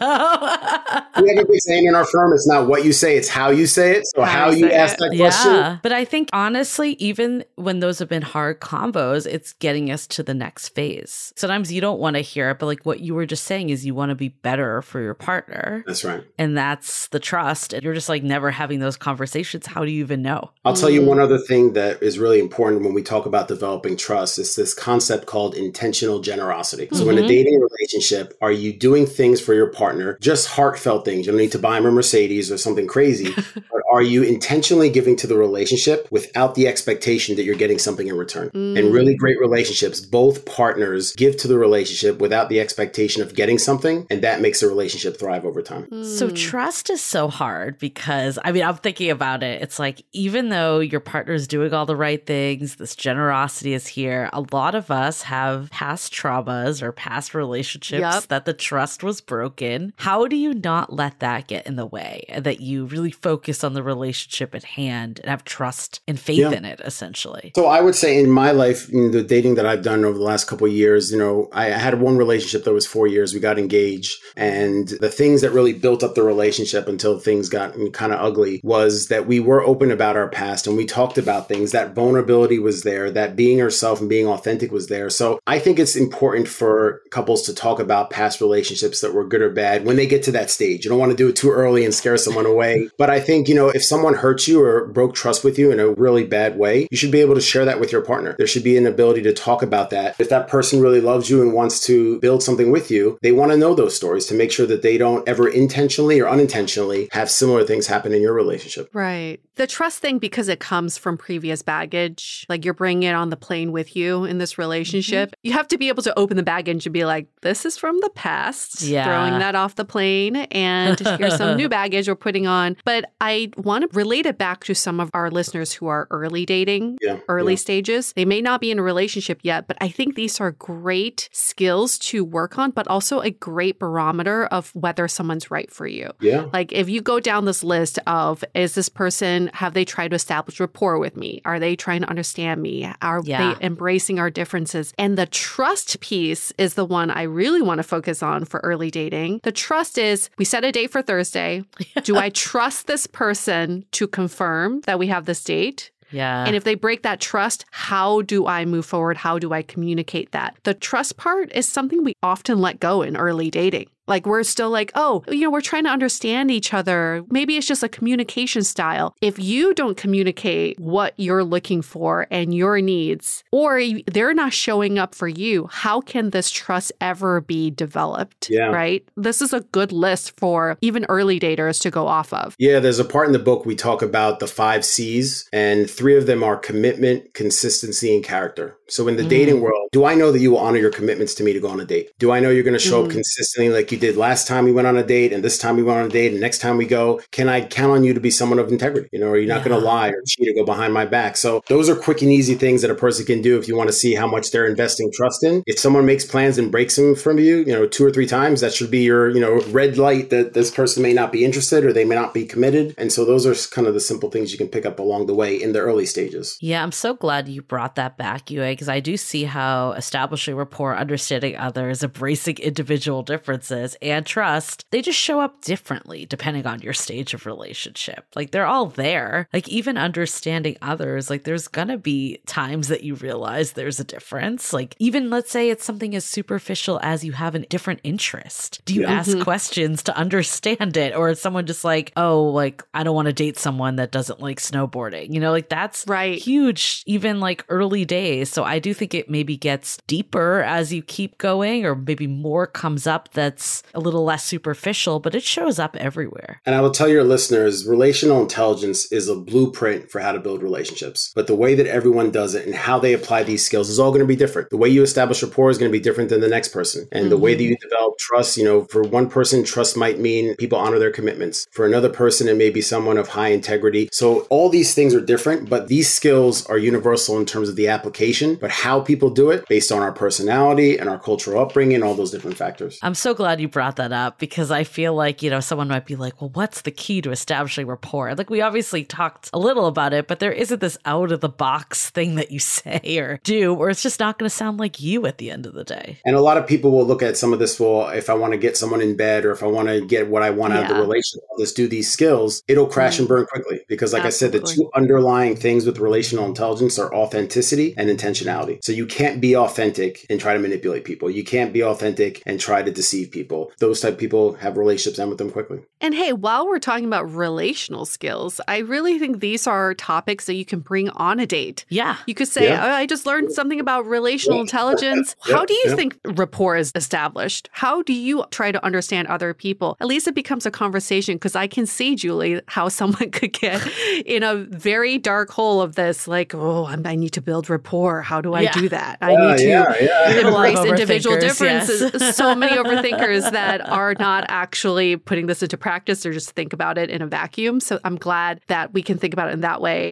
we have a big saying in our firm, it's not what you say it's how you say it. So how, how you ask it. that question. Yeah. But I think honestly, even when those have been hard combos, it's getting us to the next phase. Sometimes you don't want to hear it, but like what you were just saying is you want to be better for your partner. That's right. And that's the trust. And you're just like never having those conversations, how do you even know? I'll tell you one other thing that is really important when we talk about developing trust. It's this concept called intentional generosity. So, in a mm-hmm. dating relationship, are you doing things for your partner, just heartfelt things? You don't need to buy him a Mercedes or something crazy, but are you intentionally giving to the relationship without the expectation that you're getting something in return? And really mm. great relationships, both partners give to the relationship without the expectation of getting something, and that makes the relationship thrive over time. So mm. trust is so hard because I mean I'm thinking about it. It's like even though your partner's doing all the right things, this generosity is here. A lot of us have past traumas or past relationships Yep. that the trust was broken. How do you not let that get in the way? and That you really focus on the relationship at hand and have trust and faith Yeah. in it essentially. So I would say in my life, in the dating that I've done over the last couple of years, you know, I I had one relationship that was four years. We got engaged, and the things that really built up the relationship until things got kind of ugly was that we were open about our past and we talked about things. That vulnerability was there. That being yourself and being authentic was there. So I think it's important for couples to talk about past relationships that were good or bad when they get to that stage. You don't want to do it too early and scare someone away. But I think, you know, if someone hurt you or broke trust with you in a really bad way, you should be able to share that with your partner. There should be an ability to talk about that. If that person really loves you and wants to build something with you, they want to know those stories to make sure that they don't ever intentionally or unintentionally have similar things happen in your relationship. Right. The trust thing, because it comes from previous baggage, like you're bringing it on the plane with you in this mm-hmm. relationship, you have to be able to open the baggage and be like, this is from the past. Yeah. Throwing that off the plane. And here's some new baggage we're putting on. But I want to relate it back to some of our listeners who are early dating, Yeah. early yeah. stages. They may not be in a relationship yet, but I think these are great skills to work on, but also a great barometer of whether someone's right for you. Yeah. Like if you go down this list of is this person have they tried to establish rapport with me? Are they trying to understand me? Are Yeah. they embracing our differences? And the trust piece is the one I really want to focus on for early dating. The trust is we set a date for Thursday. Do I trust this person to confirm that we have this date? Yeah. And if they break that trust, how do I move forward? How do I communicate that? The trust part is something we often let go in early dating. Like we're still like, oh, you know, we're trying to understand each other. Maybe it's just a communication style. If you don't communicate what you're looking for and your needs, or they're not showing up for you, how can this trust ever be developed? Yeah. Right? This is a good list for even early daters to go off of. Yeah, there's a part in the book we talk about the five C's, and three of them are commitment, consistency, and character. So in the mm-hmm. dating world, do I know that you will honor your commitments to me to go on a date? Do I know you're going to show up mm-hmm. consistently like you did last time we went on a date, and this time we went on a date, and next time we go? Can I count on you to be someone of integrity? You know, are you not going to lie or cheat or go behind my back? So those are quick and easy things that a person can do if you want to see how much they're investing trust in. If someone makes plans and breaks them from you, you know, two or three times, that should be your, you know, red light that this person may not be interested or they may not be committed. And so those are kind of the simple things you can pick up along the way in the early stages. Yeah, I'm so glad you brought that back, Yue, because I do see how establishing rapport, understanding others, embracing individual differences, and trust, they just show up differently depending on your stage of relationship. Like they're all there. Like even understanding others, like there's gonna be times that you realize there's a difference. Like even let's say it's something as superficial as you have a different interest. Do you Yeah. ask mm-hmm. questions to understand it? Or is someone just like, oh, like I don't want to date someone that doesn't like snowboarding? You know, like that's Right. huge even like early days so i do think it maybe gets deeper as you keep going or maybe more comes up that's a little less superficial but it shows up everywhere And I will tell your listeners, relational intelligence is a blueprint for how to build relationships. But the way that everyone does it and how they apply these skills is all going to be different. The way you establish rapport is going to be different than the next person. And the way that mm-hmm. you develop trust, you know, for one person, trust might mean people honor their commitments. For another person, it may be someone of high integrity. So all these things are different, but these skills are universal in terms of the application. But how people do it based on our personality and our cultural upbringing, all those different factors. i'm so glad you brought that up because i feel like you know someone might be like well what's the key to establishing rapport? Like we obviously talked a little about it but there isn't this out of the box thing that you say or do or it's just not going to sound like you at the end of the day. And a lot of people will look at some of this, well, if I want to get someone in bed or if I want to get what I want out of the relationship, let's do these skills, it'll crash and mm-hmm. burn quickly. Because, like I said, the two underlying things with relational intelligence are authenticity and intentionality. So you can't be authentic and try to manipulate people. You can't be authentic and try to deceive people. Those type of people have relationships end with them quickly. And hey, while we're talking about relational skills, I really think these are topics that you can bring on a date. Yeah. You could say, Yeah. oh, I just learned something about relational intelligence. Yeah, How do you yeah. think rapport is established? How do you try to understand other people? At least it becomes a conversation because I can see, Julie, how someone could get in a very dark hole of this, like, oh, I'm, I need to build rapport. How do I Yeah. do that? I need to yeah. have a lot of embrace individual overthinkers, yes. differences. so many overthinkers that are not actually putting this into practice or just think about it in a vacuum. So I'm glad that we can think about it in that way.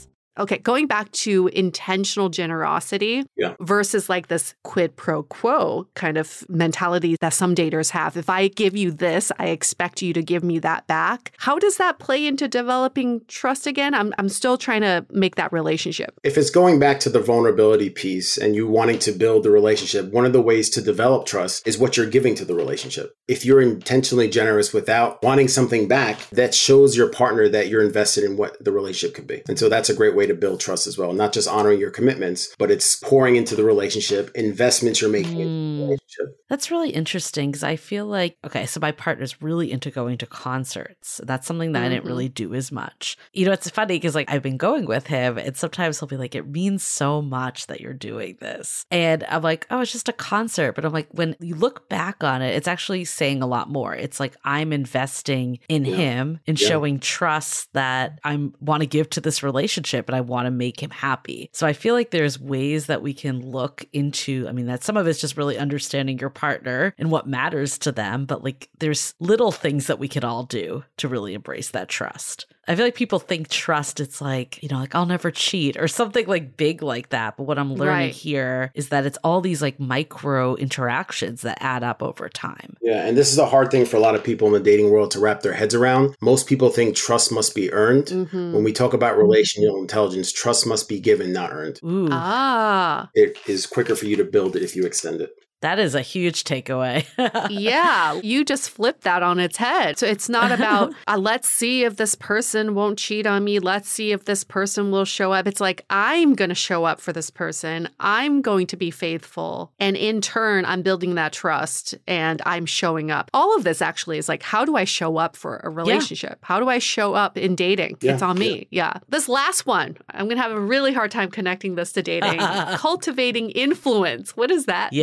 Okay, going back to intentional generosity Yeah. versus like this quid pro quo kind of mentality that some daters have. If I give you this, I expect you to give me that back. How does that play into developing trust again? I'm, I'm still trying to make that relationship. If it's going back to the vulnerability piece and you wanting to build the relationship, one of the ways to develop trust is what you're giving to the relationship. If you're intentionally generous without wanting something back, that shows your partner that you're invested in what the relationship could be. And so that's a great way to build trust as well. Not just honoring your commitments, but it's pouring into the relationship, investments you're making in the mm. relationship. That's really interesting because I feel like, okay, so my partner's really into going to concerts. That's something that I didn't really mm-hmm. do as much. You know, it's funny because like I've been going with him and sometimes he'll be like, it means so much that you're doing this. And I'm like, oh, it's just a concert. But I'm like, when you look back on it, it's actually saying a lot more. It's like I'm investing in Yeah. him and Yeah. showing trust that I want to give to this relationship and I want to make him happy. So I feel like there's ways that we can look into, I mean, that some of it's just really understanding your partner and what matters to them, but like there's little things that we can all do to really embrace that trust. I feel like people think trust, it's like, you know, like I'll never cheat or something like big like that. But what I'm learning Right. here is that it's all these like micro interactions that add up over time. Yeah, and this is a hard thing for a lot of people in the dating world to wrap their heads around. Most people think trust must be earned. Mhm. When we talk about relational intelligence, trust must be given, not earned. Ooh, Ah, It is quicker for you to build it if you extend it. That is a huge takeaway. yeah, you just flipped that on its head. So it's not about, uh, let's see if this person won't cheat on me. Let's see if this person will show up. It's like, I'm going to show up for this person. I'm going to be faithful. And in turn, I'm building that trust and I'm showing up. All of this actually is like, how do I show up for a relationship? How do I show up in dating? Yeah, it's on me. Yeah. This last one, I'm going to have a really hard time connecting this to dating. Cultivating influence. What does that mean?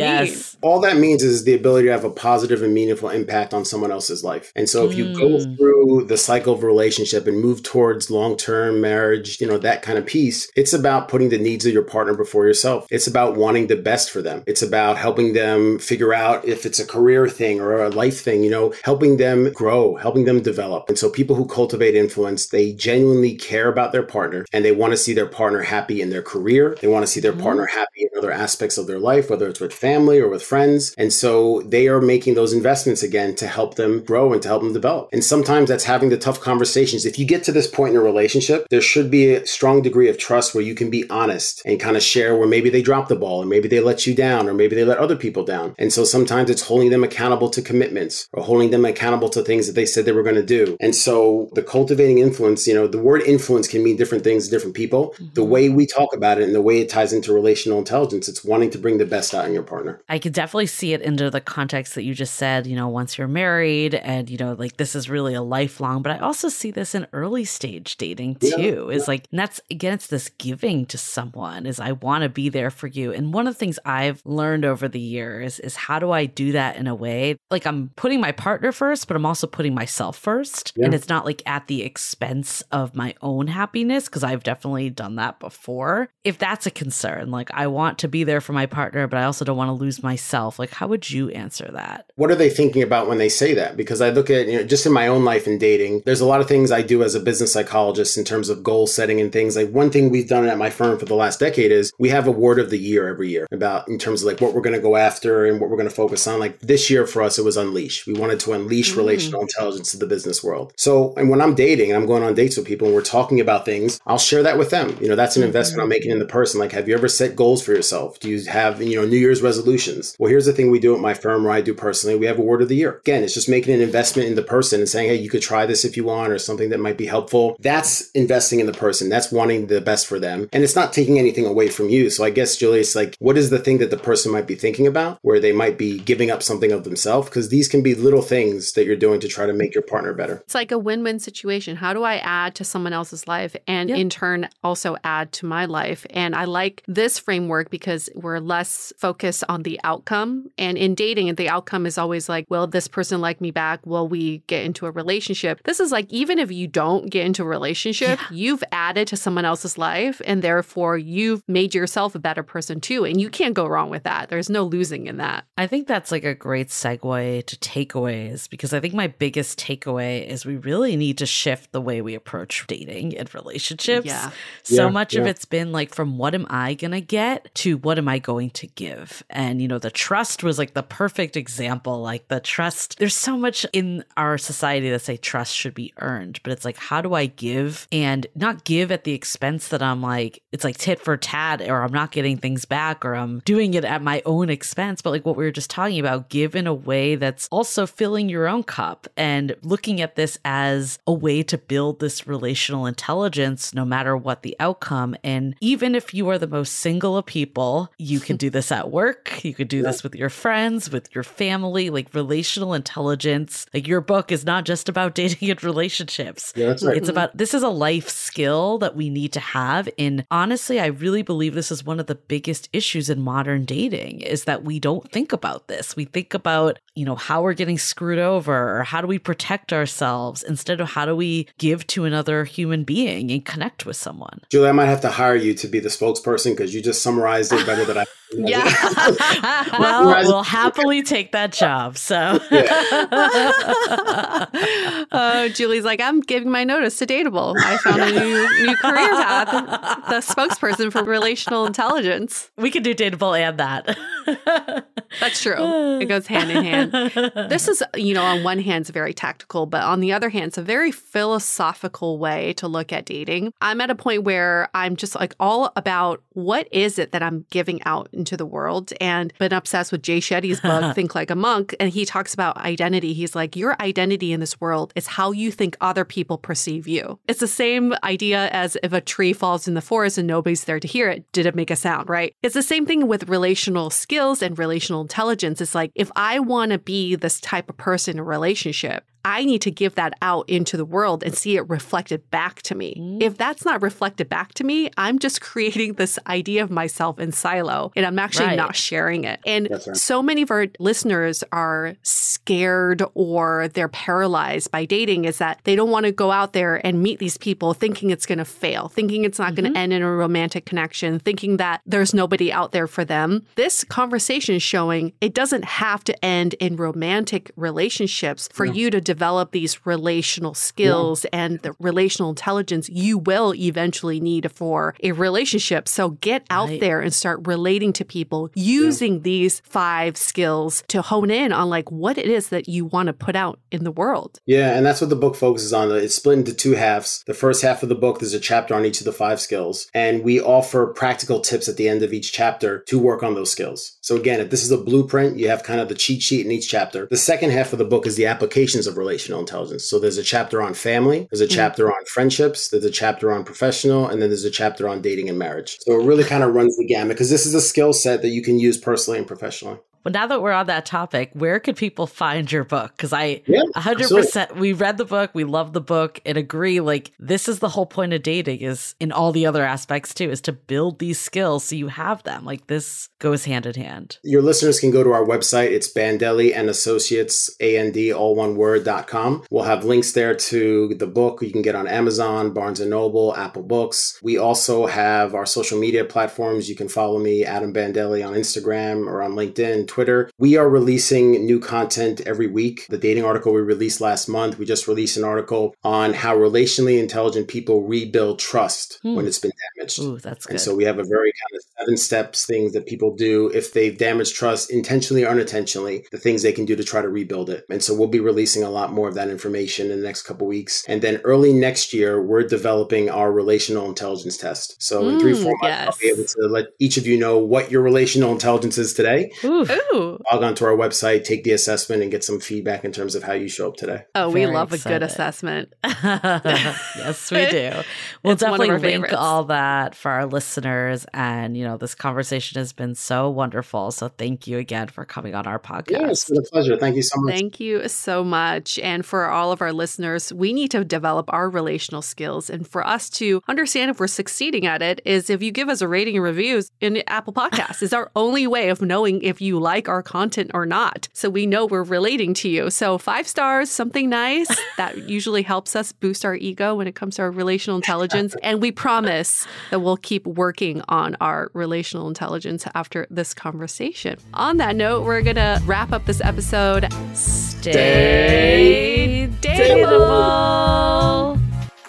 All that means is the ability to have a positive and meaningful impact on someone else's life. And so if you go Mm. through the cycle of relationship and move towards long-term marriage, you know, that kind of piece, it's about putting the needs of your partner before yourself. It's about wanting the best for them. It's about helping them figure out if it's a career thing or a life thing, you know, helping them grow, helping them develop. And so people who cultivate influence, they genuinely care about their partner and they want to see their partner happy in their career. They want to see their Mhm. partner happy in other aspects of their life, whether it's with family or with friends. And so they are making those investments again to help them grow and to help them develop. And sometimes that's having the tough conversations. If you get to this point in a relationship, there should be a strong degree of trust where you can be honest and kind of share where maybe they dropped the ball or maybe they let you down or maybe they let other people down. And so sometimes it's holding them accountable to commitments or holding them accountable to things that they said they were going to do. And so the cultivating influence, you know, the word influence can mean different things to different people. The Mhm. way we talk about it and the way it ties into relational intelligence, it's wanting to bring the best out in your partner. I could definitely see it into the context that you just said, you know, once you're married and, you know, like this is really a lifelong, but I also see this in early stage dating Yeah, too. Is like, and that's again, it's this giving to someone is I want to be there for you. And one of the things I've learned over the years is how do I do that in a way like I'm putting my partner first, but I'm also putting myself first. Yeah. And it's not like at the expense of my own happiness, because I've definitely done that before. If that's a concern, like I want to be there for my partner, but I also don't want to lose myself, like how would you answer that? What are they thinking about when they say that? Because I look at, you know, just in my own life and dating, there's a lot of things I do as a business psychologist in terms of goal setting and things. Like one thing we've done at my firm for the last decade is we have a word of the year every year about in terms of like what we're going to go after and what we're going to focus on. Like this year for us, it was unleash. We wanted to unleash Mm. relational intelligence to the business world. So, and when I'm dating and I'm going on dates with people and we're talking about things, I'll share that with them. You know, that's an investment I'm making in the person. Like, have you ever set goals for yourself? Do you have, you know, New Year's resolutions? Well, here's the thing we do at my firm or I do personally. We have a word of the year. Again, it's just making an investment in the person and saying, hey, you could try this if you want or something that might be helpful. That's investing in the person. That's wanting the best for them. And it's not taking anything away from you. So I guess, Julie, it's like, what is the thing that the person might be thinking about where they might be giving up something of themselves? Because these can be little things that you're doing to try to make your partner better. It's like a win win situation. How do I add to someone else's life and Yeah. in turn also add to my life? And I like this framework because we're less focused on the outcome. And in dating, the outcome is always like, will this person like me back? Will we get into a relationship? This is like, even if you don't get into a relationship, yeah. you've added to someone else's life. And therefore, you've made yourself a better person too. And you can't go wrong with that. There's no losing in that. I think that's like a great segue to takeaways because I think my biggest takeaway is we really need to shift the way we approach dating and relationships. Yeah. So Yeah, much yeah. of it's been like from what am I going to get to what am I going to give? And, you know, the trust was like the perfect example. Like the trust, there's so much in our society that say trust should be earned, but it's like, how do I give and not give at the expense that I'm like, it's like tit for tat or I'm not getting things back or I'm doing it at my own expense. But like what we were just talking about, give in a way that's also filling your own cup and looking at this as a way to build this relational intelligence no matter what the outcome. And even if you are the most single of people, you can do this at work, you could do this with your friends, with your family, like relational intelligence. Like your book is not just about dating and relationships. Yeah, right. It's about this is a life skill that we need to have. And honestly, I really believe this is one of the biggest issues in modern dating is that we don't think about this. We think about, you know, how we're getting screwed over or how do we protect ourselves instead of how do we give to another human being and connect with someone. Julie, I might have to hire you to be the spokesperson because you just summarized it better than I. Well, Whereas- we'll happily take that job. So oh, Julie's like, I'm giving my notice to Dateable. I found a new new career path. The spokesperson for relational intelligence. we can do dateable and that. That's true. It goes hand in hand. This is, you know, on one hand, it's very tactical, but on the other hand, it's a very philosophical way to look at dating. I'm at a point where I'm just like all about what is it that I'm giving out into the world and been obsessed with Jay Shetty's book, Think Like a Monk. And he talks about identity. He's like, your identity in this world is how you think other people perceive you. It's the same idea as if a tree falls in the forest and nobody's there to hear it. Did it make a sound, right? It's the same thing with relational skills and relational intelligence. It's like, if I want to be this type of person in a relationship, I need to give that out into the world and see it reflected back to me. Mm. If that's not reflected back to me, I'm just creating this idea of myself in silo and I'm actually Right. not sharing it. And That's right. so many of our listeners are scared or they're paralyzed by dating is that they don't want to go out there and meet these people thinking it's going to fail, thinking it's not going to mm-hmm. end in a romantic connection, thinking that there's nobody out there for them. This conversation is showing it doesn't have to end in romantic relationships for you to develop these relational skills and the relational intelligence you will eventually need for a relationship. So get out Right. there and start relating to people using these five skills to hone in on like what it is that you want to put out in the world. Yeah, and that's what the book focuses on. It's split into two halves. The first half of the book, there's a chapter on each of the five skills, and we offer practical tips at the end of each chapter to work on those skills. So again, if this is a blueprint, you have kind of the cheat sheet in each chapter. The second half of the book is the applications of relational intelligence. So there's a chapter on family, there's a mm. chapter on friendships, there's a chapter on professional, and then there's a chapter on dating and marriage. So it really kind of runs the gamut because this is a skill set that you can use personally and professionally. But now that we're on that topic, where could people find your book? Because I Yeah, 100% we read the book, we love the book, and agree like this is the whole point of dating is in all the other aspects too, is to build these skills so you have them. Like this goes hand in hand. Your listeners can go to our website. It's Bandelli and Associates, A-N-D, all one word, dot com. We'll have links there to the book you can get on Amazon, Barnes & Noble, Apple Books. We also have our social media platforms. You can follow me, Adam Bandelli, on Instagram or on LinkedIn, Twitter. We are releasing new content every week. The dating article we released last month, we just released an article on how relationally intelligent people rebuild trust when it's been damaged. Ooh, that's good. And so we have a very kind of seven steps things that people do if they've damaged trust intentionally or unintentionally, the things they can do to try to rebuild it. And so we'll be releasing a lot more of that information in the next couple weeks. And then early next year, we're developing our relational intelligence test. So in three, Mm, four months, I'll be able to let each of you know what your relational intelligence is today. Ooh. Ooh. Log onto our website, take the assessment, and get some feedback in terms of how you show up today. Oh, we Very love a good assessment. yes, we do. We'll It's definitely link favorites. all that for our listeners. And, you know, this conversation has been so wonderful. So thank you again for coming on our podcast. Yeah, it's been a pleasure. Thank you so much. Thank you so much. And for all of our listeners, we need to develop our relational skills. And for us to understand if we're succeeding at it is if you give us a rating and reviews in Apple Podcasts is our only way of knowing if you like our content or not. So we know we're relating to you. So five stars, something nice. that usually helps us boost our ego when it comes to our relational intelligence. and we promise that we'll keep working on our relational intelligence after this conversation. On that note, we're going to wrap up this episode. Stay dateable.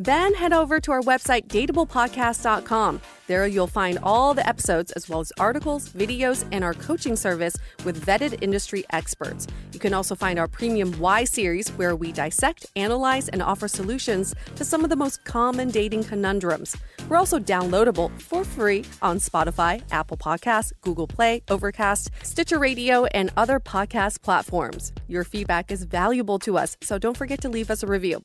Then head over to our website, dateablepodcast.com. There you'll find all the episodes as well as articles, videos, and our coaching service with vetted industry experts. You can also find our premium Why series where we dissect, analyze, and offer solutions to some of the most common dating conundrums. We're also downloadable for free on Spotify, Apple Podcasts, Google Play, Overcast, Stitcher Radio, and other podcast platforms. Your feedback is valuable to us, so don't forget to leave us a review.